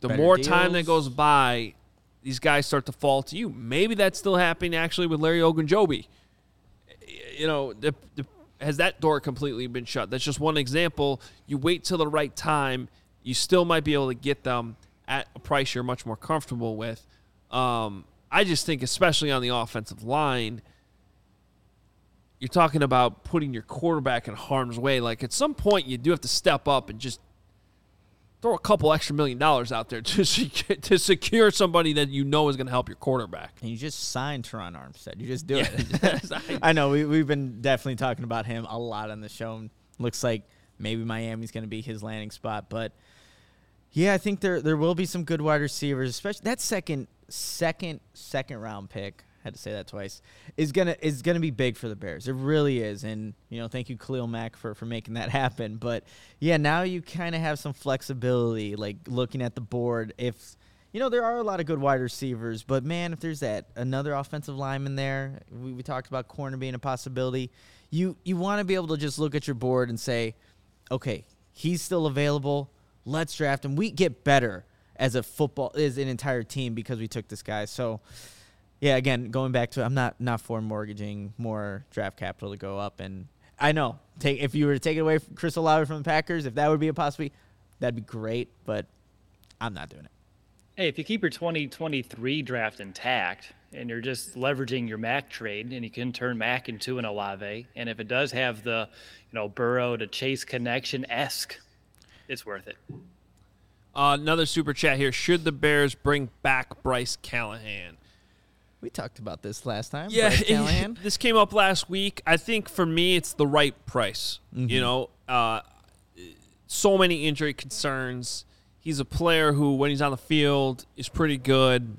the Better more time that goes by, these guys start to fall to you. Maybe that's still happening actually with Larry Ogunjobi. You know, the, the, has that door completely been shut? That's just one example. You wait till the right time, you still might be able to get them at a price you're much more comfortable with. Um, I just think, especially on the offensive line, you're talking about putting your quarterback in harm's way. Like at some point, you do have to step up and just throw a couple extra million dollars out there to secure, to secure somebody that you know is going to help your quarterback. And you just signed Terron Armstead. You just do Yeah. it. I know we we've been definitely talking about him a lot on the show. Looks like maybe Miami's going to be his landing spot, but yeah, I think there there will be some good wide receivers, especially that second second second round pick. Had to say that twice. Is gonna is gonna be big for the Bears. It really is, and you know, thank you Khalil Mack for for making that happen. But yeah, now you kind of have some flexibility, like looking at the board. If you know, there are a lot of good wide receivers, but man, if there's that another offensive lineman there, we, we talked about corner being a possibility. You you want to be able to just look at your board and say, okay, he's still available. Let's draft him. We get better as a football as an entire team because we took this guy. So yeah, again, going back to I'm not not for mortgaging more draft capital to go up, and I know take if you were to take it away from Chris Olave from the Packers, if that would be a possibility, that'd be great. But I'm not doing it. Hey, if you keep your 2023 draft intact and you're just leveraging your Mack trade and you can turn Mack into an Olave, and if it does have the, you know, Burrow to Chase connection esque, it's worth it. Uh, another super chat here. Should the Bears bring back Bryce Callahan? We talked about this last time. Yeah, Bryce Callahan. this came up last week. I think for me, it's the right price. You know, uh, so many injury concerns. He's a player who, when he's on the field, is pretty good.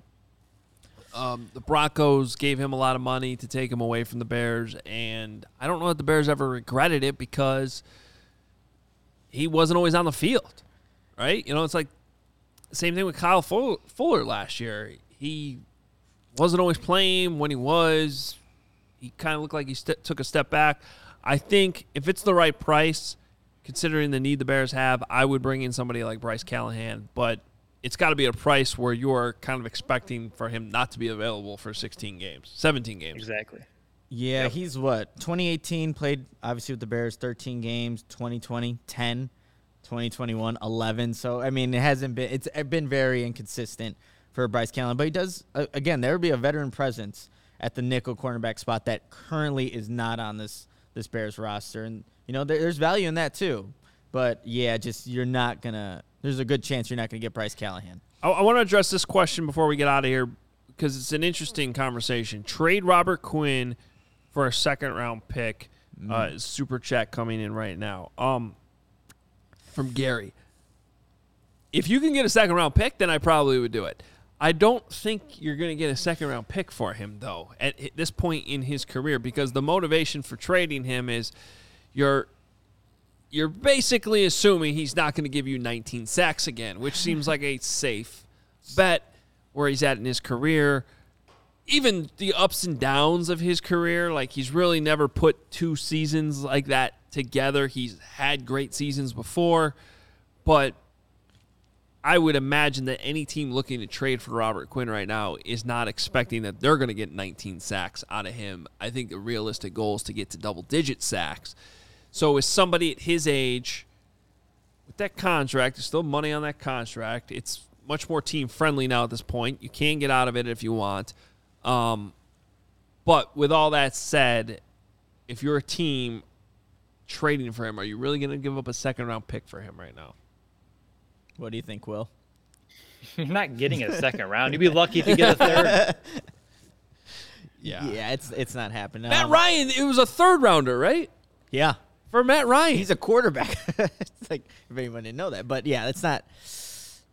Um, the Broncos gave him a lot of money to take him away from the Bears, and I don't know if the Bears ever regretted it because he wasn't always on the field, right? You know, it's like same thing with Kyle Fuller last year. He wasn't always playing when he was. He kind of looked like he st- took a step back. I think if it's the right price, considering the need the Bears have, I would bring in somebody like Bryce Callahan, but it's got to be a price where you're kind of expecting for him not to be available for 16 games, 17 games. Exactly. Yeah, yep. he's what? 2018 played obviously with the Bears 13 games, 2020 10, 2021 11. So I mean, it hasn't been it's been very inconsistent for Bryce Callahan, but he does uh, again, there would be a veteran presence at the nickel cornerback spot that currently is not on this this Bears roster and you know, there, there's value in that too. But yeah, just you're not going to there's a good chance you're not going to get Bryce Callahan. I, I want to address this question before we get out of here because it's an interesting conversation. Trade Robert Quinn for a second round pick. Mm. Uh, super chat coming in right now. Um, from Gary. If you can get a second round pick, then I probably would do it. I don't think you're going to get a second round pick for him though at this point in his career because the motivation for trading him is you're you're basically assuming he's not going to give you 19 sacks again, which seems like a safe bet where he's at in his career. Even the ups and downs of his career, like he's really never put two seasons like that together. He's had great seasons before, but I would imagine that any team looking to trade for Robert Quinn right now is not expecting that they're going to get 19 sacks out of him. I think the realistic goal is to get to double digit sacks. So, is somebody at his age with that contract, there's still money on that contract. It's much more team friendly now at this point. You can get out of it if you want. Um, but with all that said, if you're a team trading for him, are you really going to give up a second round pick for him right now? What do you think, Will? You're not getting a second round. You'd be lucky to get a third. yeah, yeah, it's it's not happening. Matt um, Ryan, it was a third rounder, right? Yeah, for Matt Ryan. He's a quarterback. it's like if anyone didn't know that, but yeah, it's not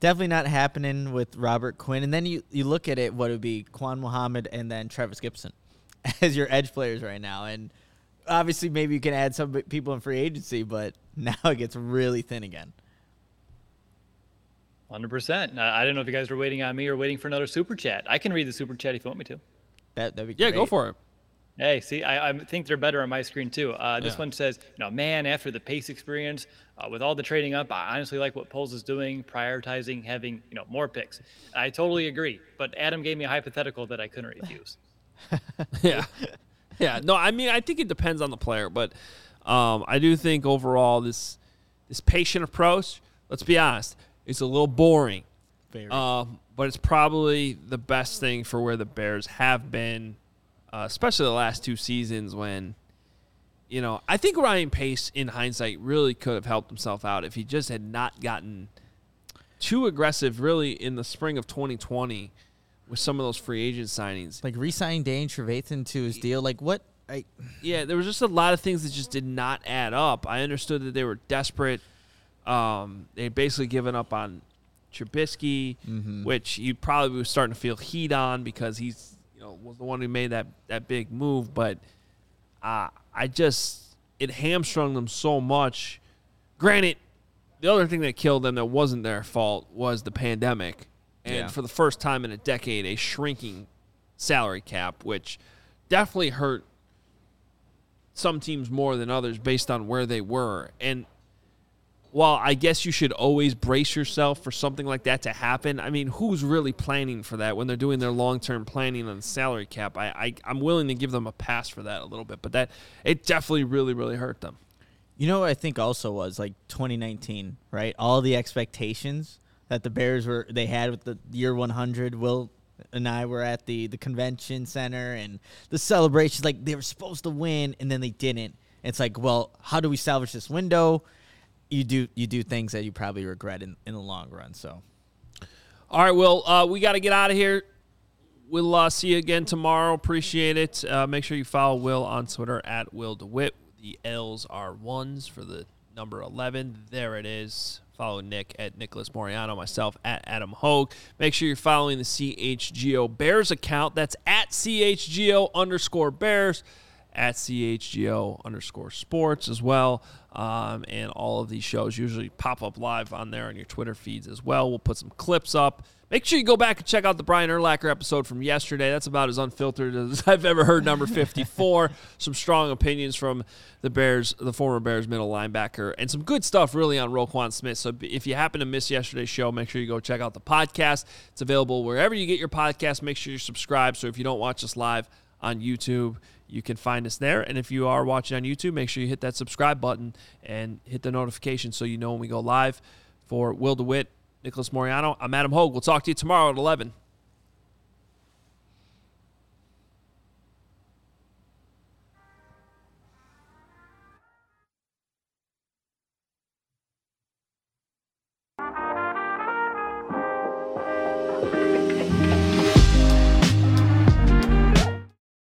definitely not happening with Robert Quinn. And then you you look at it, what would be Quan Muhammad and then Trevis Gipson as your edge players right now, and obviously maybe you can add some people in free agency, but now it gets really thin again. Hundred percent. I don't know if you guys were waiting on me or waiting for another super chat. I can read the super chat if you want me to. That that'd be great. yeah. Go for it. Hey, see, I, I, think they're better on my screen too. Uh, this yeah. one says, you know, man, after the Pace experience, uh, with all the trading up, I honestly like what Poles is doing, prioritizing having, you know, more picks. I totally agree. But Adam gave me a hypothetical that I couldn't refuse. yeah, yeah. No, I mean, I think it depends on the player, but um, I do think overall this this patient approach. Let's be honest, it's a little boring. Um, but it's probably the best thing for where the Bears have been uh, especially the last two seasons when, you know, I think Ryan Pace in hindsight really could have helped himself out if he just had not gotten too aggressive really in the spring of 2020 with some of those free agent signings. Like re-signing Danny Trevathan to his deal. Like what? I yeah, there was just a lot of things that just did not add up. I understood that they were desperate. Um, they had basically given up on Trubisky, mm-hmm. which you probably was starting to feel heat on because he's you know, was the one who made that that big move. But uh, I just it hamstrung them so much. Granted, the other thing that killed them that wasn't their fault was the pandemic, and yeah. for the first time in a decade, a shrinking salary cap, which definitely hurt some teams more than others based on where they were. And while I guess you should always brace yourself for something like that to happen, I mean, who's really planning for that when they're doing their long term planning on the salary cap? I, I I'm willing to give them a pass for that a little bit, but that it definitely really really hurt them. You know what I think also was like 2019, right? All the expectations that the Bears were they had with the year 100. Will and I were at the the convention center and the celebrations like they were supposed to win and then they didn't. It's like, well, how do we salvage this window? you do you do things that you probably regret in, in the long run. So, all right, well, uh, we got to get out of here. We'll uh, see you again tomorrow. Appreciate it. Uh, make sure you follow Will on Twitter at Will DeWitt. The L's are ones for the number 11. There it is. Follow Nick at Nicholas Moreano, myself at Adam Hoge. Make sure you're following the CHGO Bears account. That's at CHGO underscore Bears. at CHGO underscore sports as well. Um, and all of these shows usually pop up live on there on your Twitter feeds as well. We'll put some clips up. Make sure you go back and check out the Brian Urlacher episode from yesterday. That's about as unfiltered as I've ever heard. Number 54. some strong opinions from the Bears, the former Bears middle linebacker, and some good stuff really on Roquan Smith. So if you happen to miss yesterday's show, make sure you go check out the podcast. It's available wherever you get your podcast. Make sure you subscribe. So if you don't watch us live on YouTube, you can find us there. And if you are watching on YouTube, make sure you hit that subscribe button and hit the notification so you know when we go live. For Will DeWitt, Nicholas Moreano, I'm Adam Hoge. We'll talk to you tomorrow at 11.